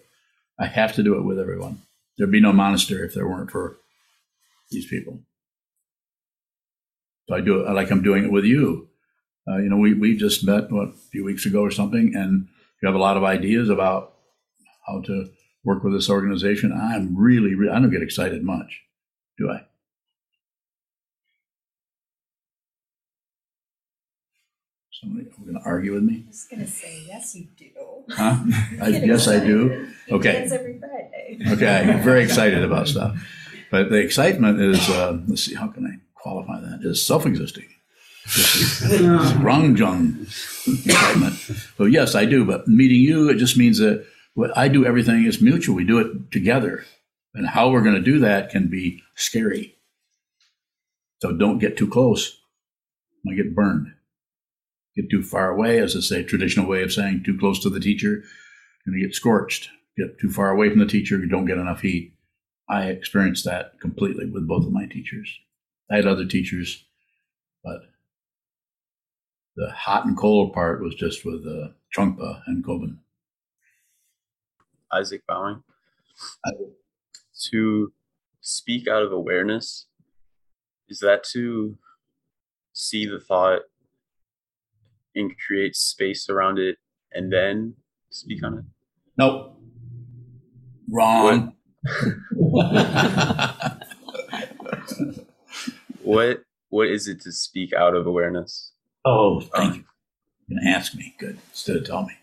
A: I have to do it with everyone. There'd be no monastery if there weren't for these people. So I do it like I'm doing it with you. Uh, you know, we, we just met what, a few weeks ago or something, and you have a lot of ideas about how to work with this organization. I'm really, really I don't get excited much, do I? Somebody are going to argue with me?
G: I was gonna say, yes, you do.
A: Huh? I,
G: Get
A: yes, I do. Okay.
G: every Friday.
A: Okay, I'm very excited about stuff. But the excitement is, uh, let's see, how can I qualify that? Is self-existing. Rangjung excitement. So yes, I do. But meeting you, it just means that what I do everything is mutual. We do it together, and how we're going to do that can be scary. So don't get too close. I get burned. Get too far away, as I say, traditional way of saying too close to the teacher, and you get scorched. Get too far away from the teacher, you don't get enough heat. I experienced that completely with both of my teachers. I had other teachers, but the hot and cold part was just with uh, Trungpa and Kobun.
H: Isaac Bowing.
A: I-
H: To speak out of awareness, is that to see the thought and create space around it and then speak on it?
A: Nope. Wrong.
H: What what is it to speak out of awareness?
A: oh, thank you. You're going to ask me. Good. Instead of tell me.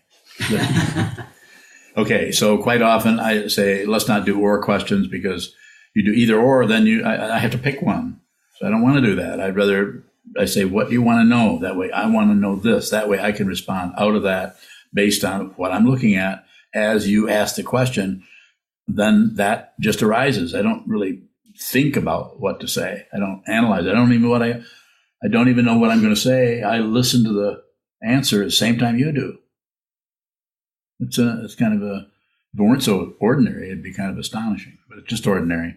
A: Okay, so quite often I say, let's not do or questions because you do either or, then you I, I have to pick one. So I don't want to do that. I'd rather I say, what do you want to know? That way I want to know this. That way I can respond out of that based on what I'm looking at as you ask the question. Then that just arises. I don't really think about what to say. I don't analyze. I don't even what I I don't even know what I'm going to say. I listen to the answer at the same time you do. It's a, it's kind of a, if it weren't so ordinary, it'd be kind of astonishing, but it's just ordinary.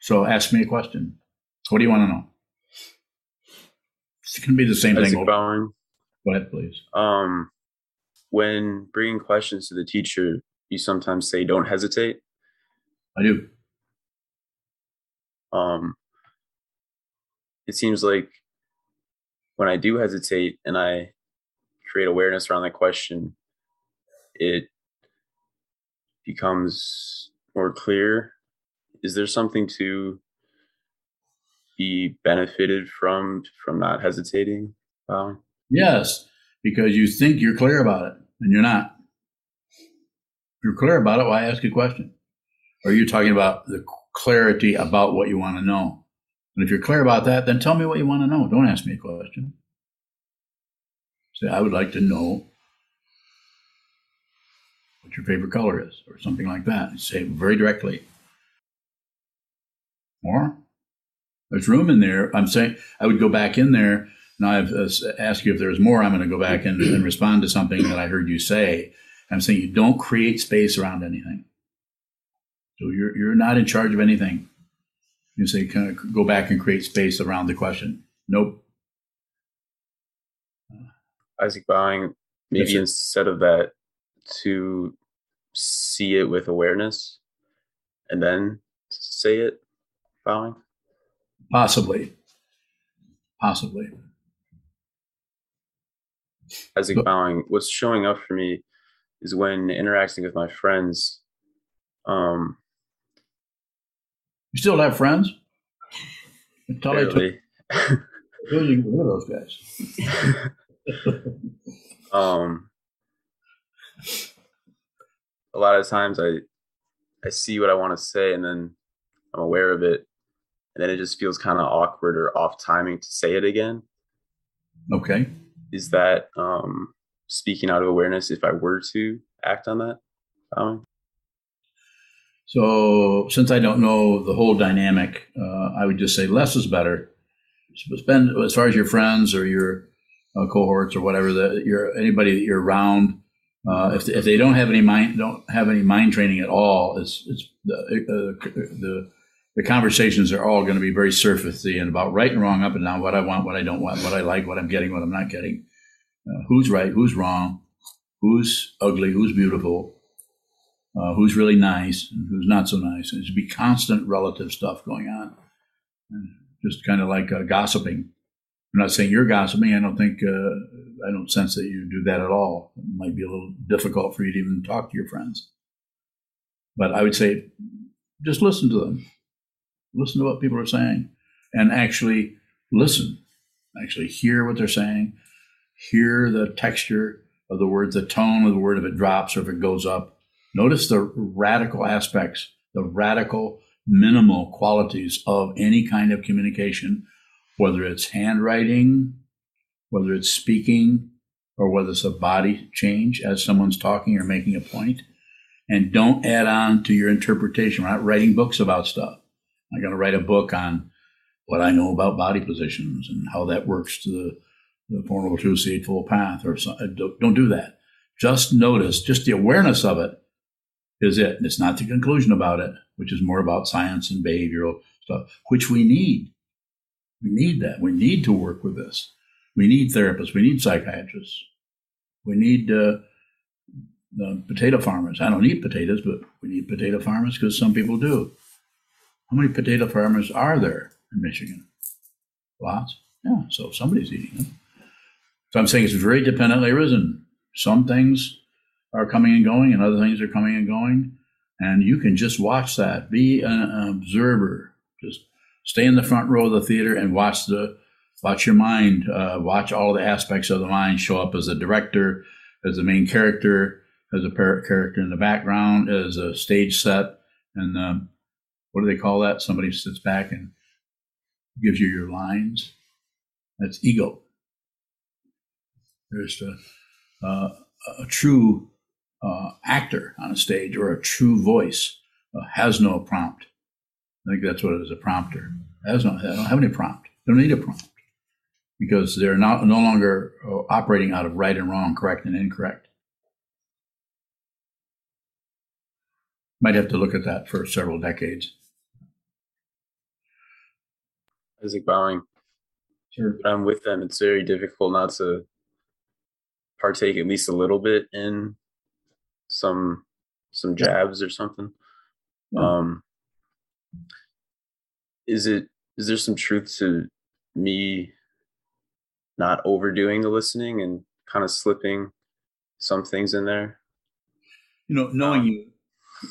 A: So ask me a question. What do you want to know? It's going to be the same
H: Isaac
A: thing.
H: Bowing.
A: Go ahead, please.
H: Um, when bringing questions to the teacher, you sometimes say, "Don't hesitate."
A: I do.
H: Um, it seems like when I do hesitate and I create awareness around that question, it becomes more clear. Is there something to be benefited from from not hesitating? Um,
A: Yes, because you think you're clear about it and you're not. If you're clear about it, why ask a question? Or you're talking about the clarity about what you want to know. And if you're clear about that, then tell me what you want to know. Don't ask me a question. Say, I would like to know what your favorite color is, or something like that. Say very directly. More? There's room in there. I'm saying I would go back in there. Now I've uh, asked you if there's more. I'm going to go back and, and respond to something that I heard you say. I'm saying you don't create space around anything. So you're you're not in charge of anything. You say kind of go back and create space around the question. Nope.
H: Isaac Bowing, maybe
A: Yes,
H: instead of that, to see it with awareness and then say it, Bowing.
A: Possibly. Possibly.
H: Isaac
A: But-
H: Bowing, what's showing up for me is when interacting with my friends, um,
A: You still have friends? Until I took
H: barely.
A: you get of those guys.
H: um, a lot of times I I see what I want to say and then I'm aware of it, and then it just feels kind of awkward or off timing to say it again.
A: Okay.
H: Is that um, speaking out of awareness if I were to act on that? Bowing?
A: So, since I don't know the whole dynamic, uh, I would just say less is better. Spend as far as your friends or your uh, cohorts or whatever that you're anybody that you're around. Uh, if, if they don't have any mind don't have any mind training at all, it's it's the uh, the the conversations are all going to be very surfacey and about right and wrong, up and down, what I want, what I don't want, what I like, what I'm getting, what I'm not getting, uh, who's right, who's wrong, who's ugly, who's beautiful, uh, who's really nice and who's not so nice. And there's be constant relative stuff going on, and just kind of like uh, gossiping. I'm not saying you're gossiping. I don't think uh, I don't sense that you do that at all. It might be a little difficult for you to even talk to your friends. But I would say, just listen to them. Listen to what people are saying, and actually listen. Actually hear what they're saying. Hear the texture of the words, the tone of the word if it drops or if it goes up. Notice the radical aspects, the radical minimal qualities of any kind of communication, whether it's handwriting, whether it's speaking, or whether it's a body change as someone's talking or making a point. And don't add on to your interpretation. We're not writing books about stuff. I'm going to write a book on what I know about body positions and how that works to the, the Four Noble Truths, the Eightfold Path, or something. Don't, don't do that. Just notice, just the awareness of it is it. And it's not the conclusion about it, which is more about science and behavioral stuff, which we need. We need that. We need to work with this. We need therapists. We need psychiatrists. We need uh, the potato farmers. I don't eat potatoes, but we need potato farmers because some people do. How many potato farmers are there in Michigan? Lots. Yeah, so somebody's eating them. So I'm saying it's very dependently risen. Some things are coming and going, and other things are coming and going. And you can just watch that. Be an observer. Just stay in the front row of the theater and watch the watch your mind. Uh, watch all the aspects of the mind show up as a director, as the main character, as a character in the background, as a stage set, and um, what do they call that? Somebody sits back and gives you your lines. That's ego. There's a, uh, a true uh, actor on a stage or a true voice uh, has no prompt. I think that's what it is a prompter. Has no, they don't have any prompt. They don't need a prompt because they're not no longer uh, operating out of right and wrong, correct and incorrect. Might have to look at that for several decades.
H: Isaac Bowing,
A: Sure.
H: but I'm with them. It's very difficult not to partake at least a little bit in some some jabs or something.
A: Yeah.
H: Um, is it is there some truth to me not overdoing the listening and kind of slipping some things in there.
A: You know, knowing you,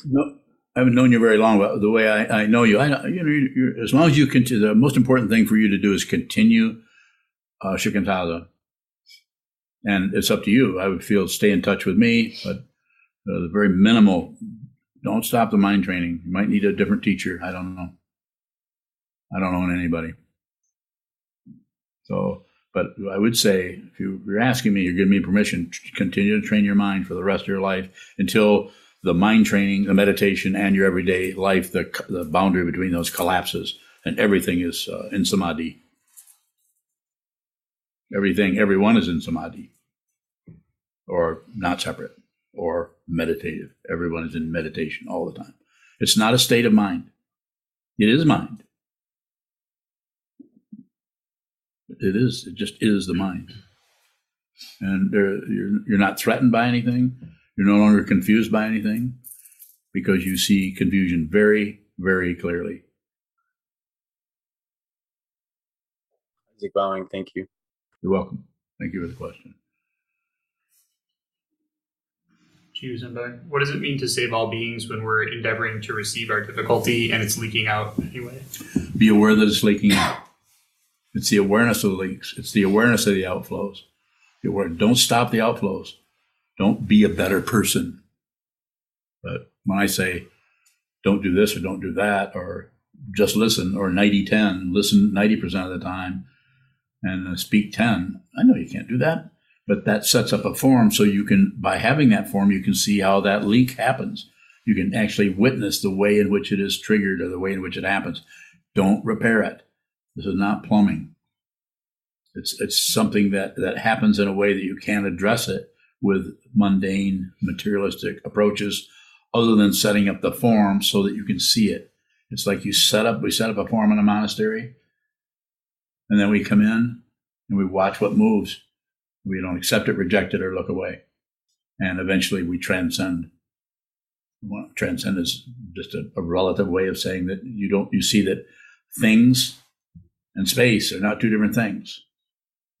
A: no, I haven't known you very long, but the way I, I know you, I you know, you're, you're, as long as you continue, the most important thing for you to do is continue uh, shikantaza. And it's up to you. I would feel stay in touch with me, but uh, the very minimal, don't stop the mind training. You might need a different teacher. I don't know. I don't own anybody. So, but I would say, if you, are asking me, you're giving me permission to continue to train your mind for the rest of your life until the mind training, the meditation, and your everyday life, the, the boundary between those collapses and everything is uh, in samadhi. Everything, everyone is in samadhi or not separate or meditative. Everyone is in meditation all the time. It's not a state of mind. It is mind. It is. It just is the mind. And you're, you're not threatened by anything. You're no longer confused by anything because you see confusion very, very clearly.
H: Isaac Bowing, thank you.
A: You're welcome. Thank you for the question.
I: What does it mean to save all beings when we're endeavoring to receive our difficulty and it's leaking out anyway?
A: Be aware that it's leaking out. It's the awareness of the leaks. It's the awareness of the outflows. Don't stop the outflows. Don't be a better person. But when I say don't do this or don't do that, or just listen, or 90 10, listen 90% of the time and uh, speak 10, I know you can't do that. But that sets up a form so you can, by having that form, you can see how that leak happens. You can actually witness the way in which it is triggered or the way in which it happens. Don't repair it. This is not plumbing. It's it's something that that happens in a way that you can't address it with mundane materialistic approaches, other than setting up the form so that you can see it. It's like you set up we set up a form in a monastery, and then we come in and we watch what moves. We don't accept it, reject it, or look away, and eventually we transcend. Well, transcend is just a, a relative way of saying that you don't you see that things and space are not two different things.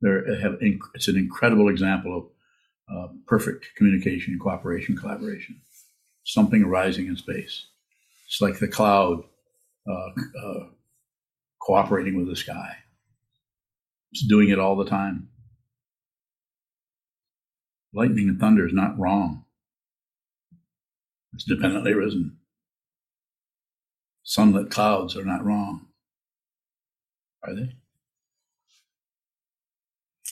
A: They're, have, it's an incredible example of uh, perfect communication, cooperation, collaboration. Something arising in space. It's like the cloud uh, uh, cooperating with the sky. It's doing it all the time. Lightning and thunder is not wrong. It's dependently risen. Sunlit clouds are not wrong. Are they?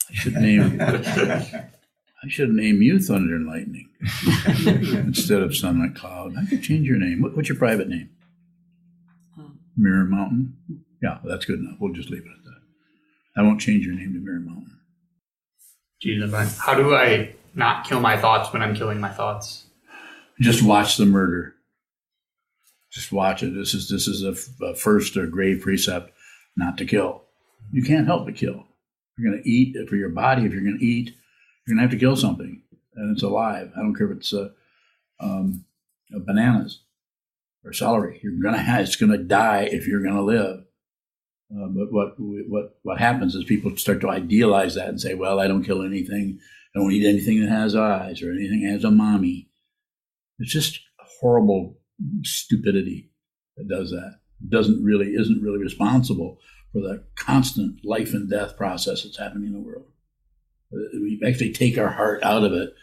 A: I should name I should name you Thunder and Lightning instead of Sunlit Cloud. I could change your name. What, what's your private name? Mirror Mountain. Yeah, that's good enough. We'll just leave it at that. I won't change your name to Mirror Mountain.
I: Jesus, how do I not kill my thoughts when I'm killing my thoughts?
A: Just watch the murder. Just watch it. This is this is a, a first or grave precept not to kill. You can't help but kill. You're going to eat for your body. If you're going to eat, you're to have to kill something, and it's alive. I don't care if it's uh, um, bananas or celery. You're to have, it's to die if you're to live. Uh, but what what what happens is people start to idealize that and say, "Well, I don't kill anything. I don't eat anything that has eyes or anything that has a mommy." It's just horrible stupidity that does that. Doesn't really isn't really responsible for the constant life and death process that's happening in the world. We actually take our heart out of it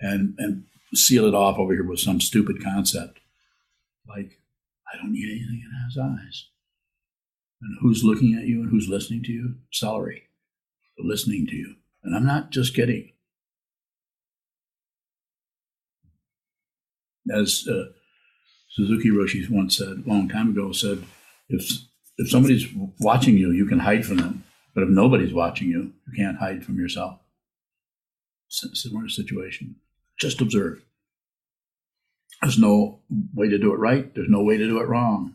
A: and and seal it off over here with some stupid concept like I don't need anything that has eyes. And who's looking at you and who's listening to you? Celery, listening to you. And I'm not just kidding. As uh, Suzuki Roshi once said a long time ago, said, if if somebody's watching you, you can hide from them. But if nobody's watching you, you can't hide from yourself. Similar situation. Just observe. There's no way to do it right. There's no way to do it wrong.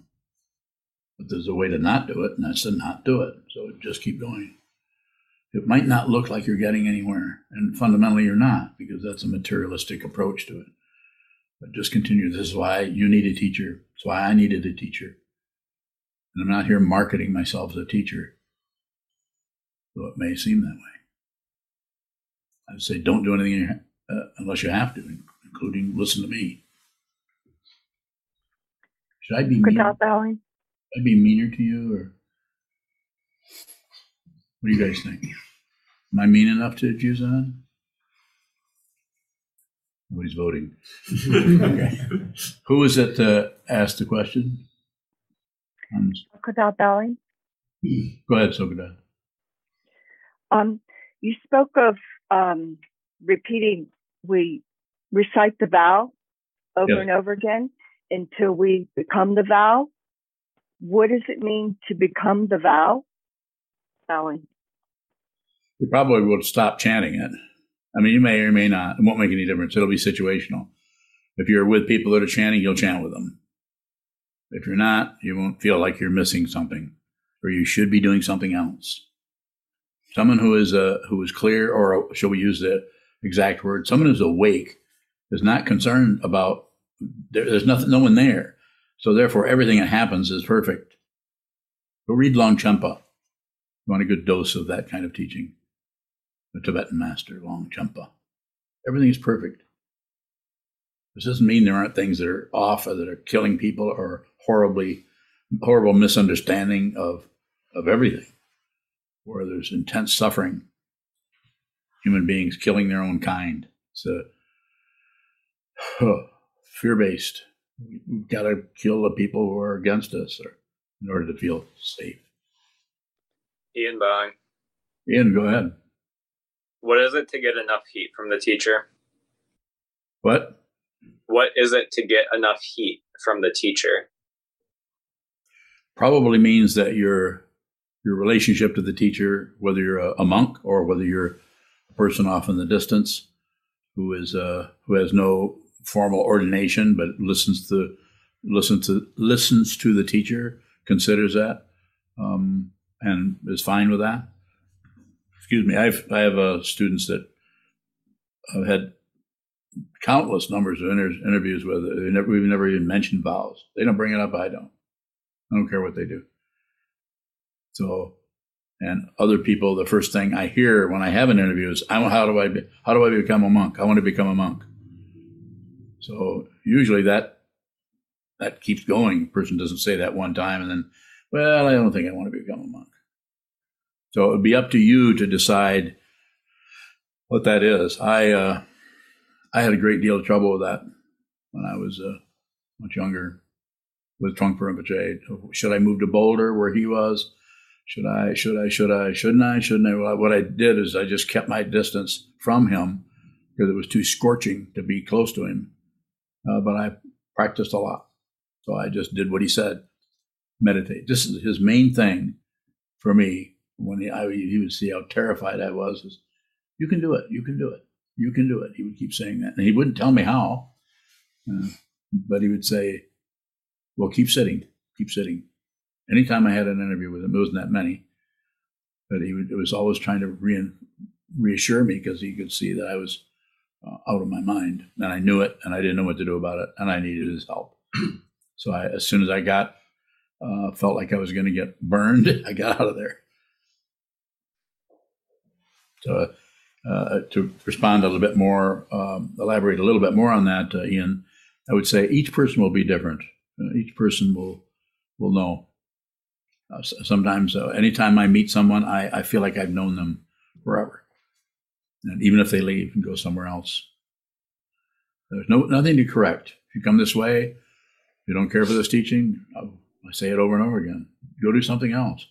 A: But there's a way to not do it, and that's to not do it. So just keep going. It might not look like you're getting anywhere, and fundamentally you're not, because that's a materialistic approach to it. But just continue. This is why you need a teacher. It's why I needed a teacher. And I'm not here marketing myself as a teacher. though it may seem that way. I would say don't do anything uh, unless you have to, including listen to me. Should I be
C: Good
A: meaner?
C: job, Valerie.
A: Should I be meaner to you, or what do you guys think? Am I mean enough to Juzan? Nobody's voting. okay. Who was it uh, asked the question? Um,
J: Good job,
A: go ahead, Sogada.
J: Um, you spoke of um, repeating, we recite the vow over and over again until we become the vow. What does it mean to become the vow? Valerie.
A: You probably would stop chanting it. I mean, you may or may not. It won't make any difference. It'll be situational. If you're with people that are chanting, you'll chant with them. If you're not, you won't feel like you're missing something, or you should be doing something else. Someone who is uh, who is clear, or shall we use the exact word? Someone who's awake is not concerned about. There, there's nothing, no one there, so therefore everything that happens is perfect. Go read Longchenpa. You want a good dose of that kind of teaching the Tibetan master, Longchenpa. Everything is perfect. This doesn't mean there aren't things that are off or that are killing people or horribly, horrible misunderstanding of, of everything, where there's intense suffering, human beings killing their own kind. It's a fear based. We've got to kill the people who are against us or, in order to feel safe.
K: Ian Bowing.
A: Ian, go ahead.
K: What is it to get enough heat from the teacher?
A: What?
K: What is it to get enough heat from the teacher?
A: probably means that your your relationship to the teacher, whether you're a, a monk or whether you're a person off in the distance who is uh, who has no formal ordination but listens to listens to listens to the teacher, considers that, um, and is fine with that. Excuse me, I've I have uh, students that I've had countless numbers of inter- interviews with. Never, we've never even mentioned vows. They don't bring it up. I don't. I don't care what they do. So, and other people, the first thing I hear when I have an interview is, I how do I be, how do I become a monk? I want to become a monk. So usually that that keeps going. A person doesn't say that one time and then, well, I don't think I want to become a monk. So it would be up to you to decide what that is. I uh, I had a great deal of trouble with that when I was uh, much younger with Trungpa Rinpoche. Should I move to Boulder where he was? Should I, should I, should I, shouldn't I, shouldn't I? Well, what I did is I just kept my distance from him because it was too scorching to be close to him. Uh, but I practiced a lot. So I just did what he said meditate. This is his main thing for me when he, I, he would see how terrified I was. Is, you can do it. You can do it. You can do it. He would keep saying that. And he wouldn't tell me how, uh, but he would say, well, keep sitting, keep sitting. Anytime I had an interview with him, it wasn't that many, but he was always trying to re- reassure me because he could see that I was uh, out of my mind and I knew it and I didn't know what to do about it and I needed his help. so I, as soon as I got, uh, felt like I was going to get burned, I got out of there. So uh, to respond a little bit more, um, elaborate a little bit more on that, uh, Ian, I would say each person will be different. Uh, each person will will know. Uh, sometimes, uh, anytime I meet someone, I, I feel like I've known them forever, and even if they leave and go somewhere else, there's no nothing to correct. If you come this way, if you don't care for this teaching. I'll, I say it over and over again. Go do something else.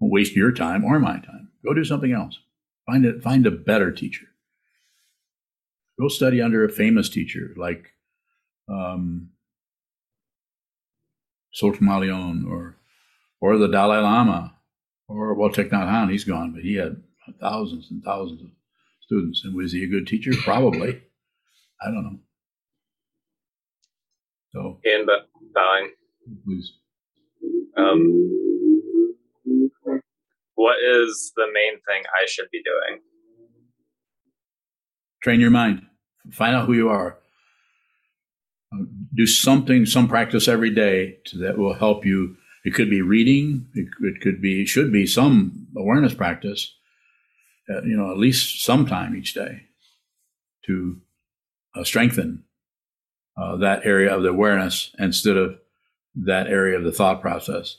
A: Don't waste your time or my time. Go do something else. Find it. Find a better teacher. Go study under a famous teacher like um, Sultan Leon or or the Dalai Lama or well Thich Nhat Hanh. He's gone, but he had thousands and thousands of students. And was he a good teacher? Probably. I don't know. So
K: Ian Bo- Bowing.
A: please.
K: Um, what is the main thing I should be doing?
A: train your mind. Find out who you are. Uh, Do something, some practice every day to, that will help you It could be reading. It, it could be, should be some awareness practice. Uh, you know, at least some time each day to uh, strengthen uh, that area of the awareness instead of that area of the thought process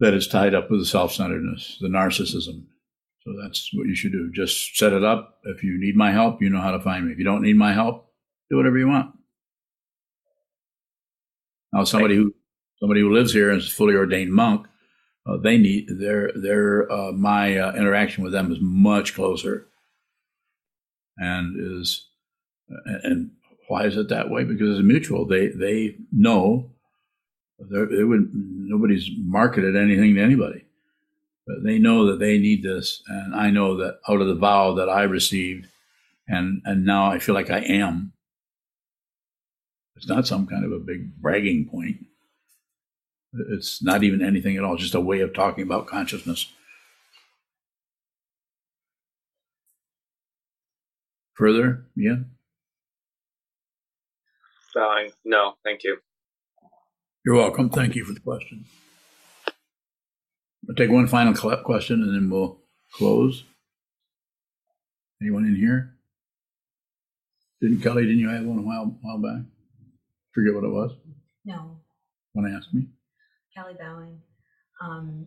A: that is tied up with the self-centeredness, the narcissism. So that's what you should do. Just set it up. If you need my help, you know how to find me. If you don't need my help, do whatever you want. Now, somebody who somebody who lives here and is fully ordained monk, uh, they need their their uh, my uh, interaction with them is much closer, and is and why is it that way? Because it's mutual. They they know they would nobody's marketed anything to anybody, but they know that they need this, and I know that out of the vow that I received, and and now I feel like I am. It's not some kind of a big bragging point. It's not even anything at all. Just a way of talking about consciousness. Further, yeah.
K: Bowing. No, thank you.
A: You're welcome. Thank you for the question. I'll take one final question and then we'll close. Anyone in here? Didn't Kelly? Didn't you have one a while while back? Forget what it was.
G: No.
A: Want to ask me?
G: Kelly Bowing. Um,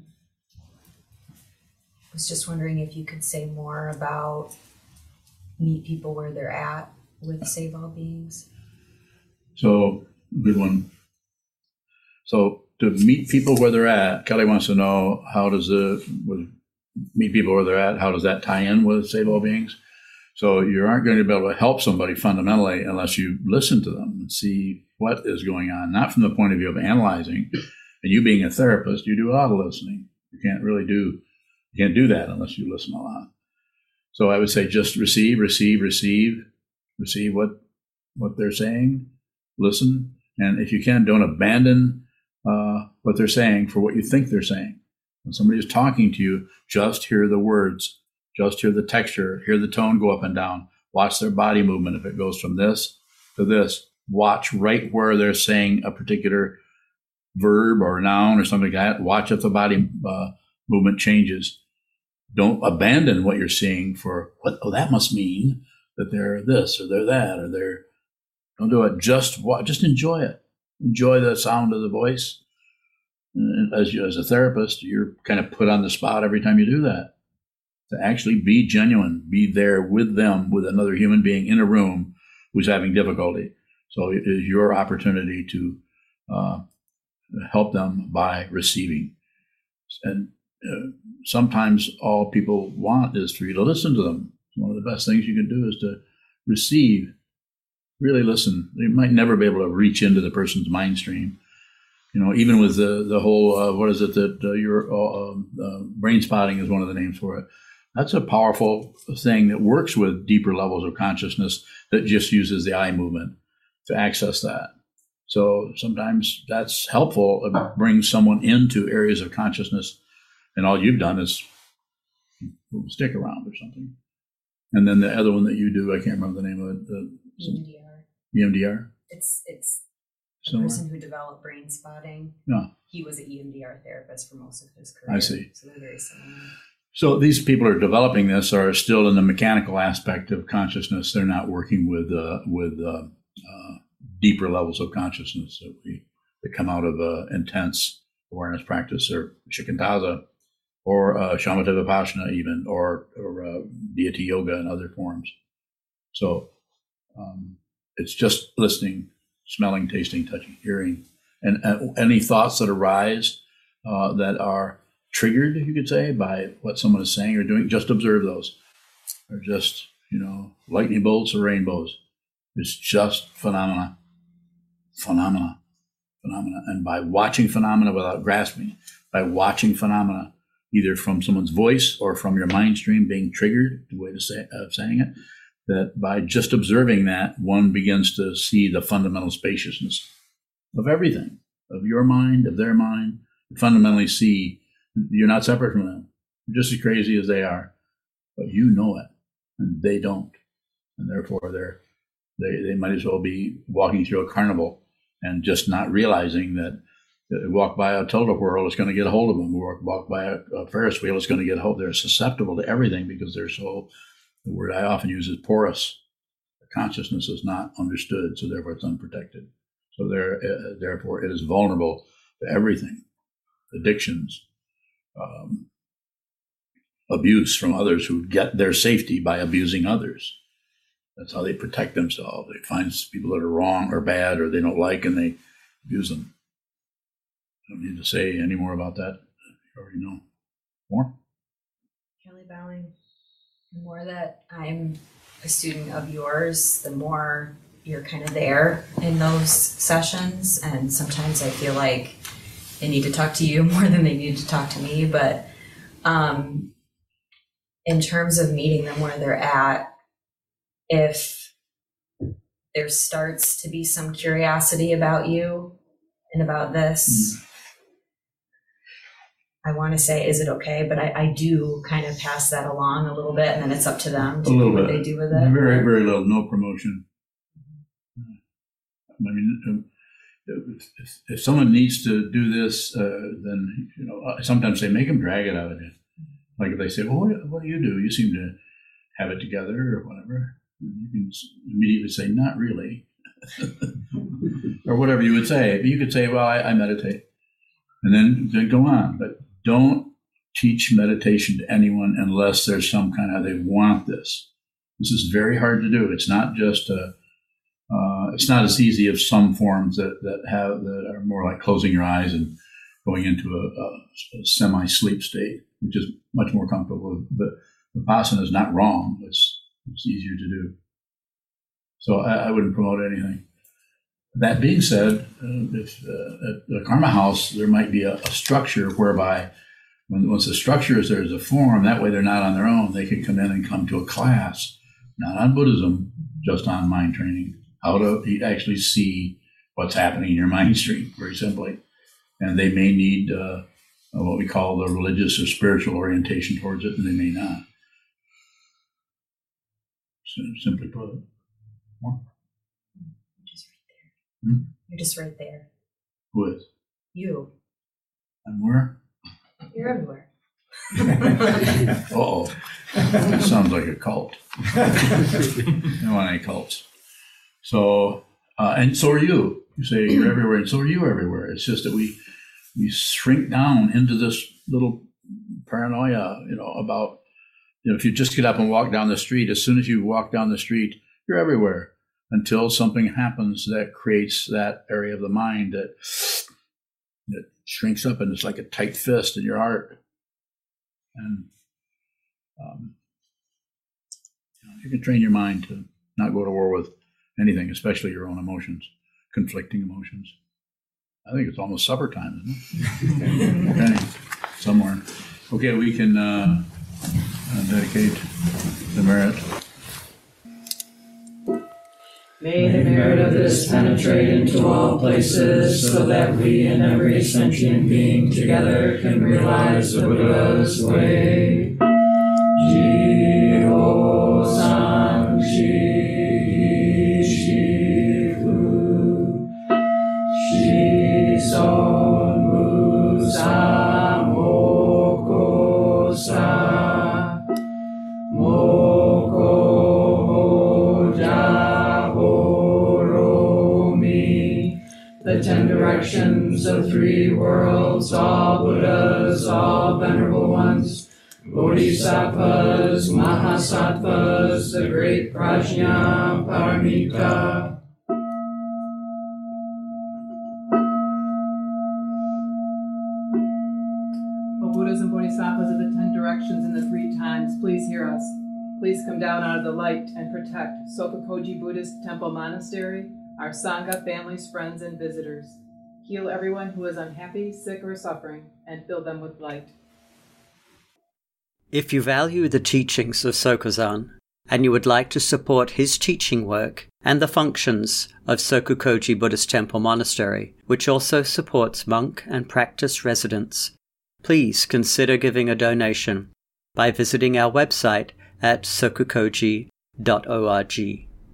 G: was just wondering if you could say more about meet people where they're at with Save All Beings.
A: So, good one. So, to meet people where they're at, Kelly wants to know how does the meet people where they're at, how does that tie in with Save All Beings? So, you aren't going to be able to help somebody fundamentally unless you listen to them and see what is going on, not from the point of view of analyzing. And you being a therapist, you do a lot of listening. You can't really do you can't do that unless you listen a lot. So I would say just receive, receive, receive, receive what what they're saying, listen, and if you can, don't abandon uh, what they're saying for what you think they're saying. When somebody is talking to you, just hear the words, just hear the texture, hear the tone go up and down. Watch their body movement. If it goes from this to this, watch right where they're saying a particular verb or noun or something like that. Watch if the body uh, movement changes. Don't abandon what you're seeing for what. Oh, that must mean that they're this or they're that or they're. Don't do it. Just watch. just enjoy it. Enjoy the sound of the voice. As you, as a therapist, you're kind of put on the spot every time you do that. To actually be genuine, be there with them, with another human being in a room who's having difficulty. So it is your opportunity to uh, help them by receiving. And uh, sometimes all people want is for you to listen to them. One of the best things you can do is to receive, really listen. You might never be able to reach into the person's mind stream. You know, even with the the whole uh, what is it that uh, your uh, um, uh, brain spotting is one of the names for it. That's a powerful thing that works with deeper levels of consciousness that just uses the eye movement to access that. So sometimes that's helpful. It brings someone into areas of consciousness, and all you've done is stick around or something. And then the other one that you do, I can't remember the name of it. The,
G: EMDR.
A: EMDR.
G: It's it's the person who developed brain spotting.
A: Yeah.
G: He was an EMDR therapist for most of his career.
A: I see.
G: So they're very similar.
A: So these people are developing this are still in the mechanical aspect of consciousness. They're not working with uh, with uh, uh, deeper levels of consciousness that we that come out of uh, intense awareness practice or shikantaza or uh, shamatha vipassana even or or uh, deity yoga and other forms. So um, it's just listening, smelling, tasting, touching, hearing, and, any thoughts that arise uh, that are triggered, you could say, by what someone is saying or doing. Just observe those. They're just you know lightning bolts or rainbows. It's just phenomena, phenomena, phenomena. And by watching phenomena without grasping, by watching phenomena either from someone's voice or from your mind stream being triggered, the way to say of saying it, that by just observing that, one begins to see the fundamental spaciousness of everything, of your mind, of their mind. Fundamentally, see you're not separate from them. You're just as crazy as they are, but you know it, and they don't, and therefore they're they, they might as well be walking through a carnival and just not realizing that walk by a tilt-a-whirl, it's going to get a hold of them. Walk, walk by a, a Ferris wheel, it's going to get hold. They're susceptible to everything because they're so. The word I often use is porous. The consciousness is not understood, so therefore it's unprotected. So there, uh, therefore, it is vulnerable to everything, addictions, um, abuse from others who get their safety by abusing others. That's how they protect themselves. They find people that are wrong or bad or they don't like, and they abuse them. I don't need to say any more about that. You already know. More?
G: Kelly Bowing, the more that I'm a student of yours, the more you're kind of there in those sessions. And sometimes I feel like they need to talk to you more than they need to talk to me. But um, in terms of meeting them where they're at, if there starts to be some curiosity about you and about this, I want to say, is it okay? But I, I do kind of pass that along a little bit, and then it's up to them to
A: A little
G: do what
A: bit.
G: they do with it.
A: Very, very little. No promotion. I mean, um, if, someone needs to do this, uh, then you know. Sometimes say, make them drag it out of you. Like if they say, "Well, what, what do you do? You seem to have it together, or whatever," you can immediately say, "Not really," or whatever you would say. But you could say, "Well, I, I meditate," and then then go on. But don't teach meditation to anyone unless there's some kind of they want this. This is very hard to do. It's not just a. Uh, it's not as easy as some forms that, that have that are more like closing your eyes and going into a, a, a semi-sleep state, which is much more comfortable. But vipassana is not wrong. It's it's easier to do. So I, I wouldn't promote anything. That being said, uh, if uh, at the Karma House there might be a, a structure whereby when once the structure is there as a form, that way they're not on their own. They can come in and come to a class, not on Buddhism, just on mind training, how to actually see what's happening in your mind stream, very simply. And they may need uh, what we call the religious or spiritual orientation towards it, and they may not. So, simply put. More? Hmm?
G: You're just right there.
A: Who is?
G: You.
A: And where?
G: You're everywhere.
A: oh, that sounds like a cult. I don't want any cults. So, uh, and so are you. You say you're everywhere, and so are you everywhere. It's just that we we shrink down into this little paranoia, you know, about you know, if you just get up and walk down the street, as soon as you walk down the street, you're everywhere until something happens that creates that area of the mind that that shrinks up and it's like a tight fist in your heart. And um, you, know, you can train your mind to not go to war with anything, especially your own emotions, conflicting emotions. I think it's almost supper time, isn't it? okay, somewhere. Okay, we can uh, uh, dedicate the merit.
L: May the merit of this penetrate into all places, so that we and every sentient being together can realize the Buddha's way. Directions of three worlds, all Buddhas, all venerable ones, Bodhisattvas, Mahasattvas, the great Prajna Paramita.
M: O Buddhas and Bodhisattvas of the ten directions and the three times, please hear us. Please come down out of the light and protect Sokukoji Buddhist Temple Monastery, our Sangha, families, friends, and visitors. Heal everyone who is unhappy, sick, or suffering, and fill them with light.
N: If you value the teachings of Sokuzan and you would like to support his teaching work and the functions of Sokukoji Buddhist Temple Monastery, which also supports monk and practice residents, please consider giving a donation by visiting our website at sokukoji.org.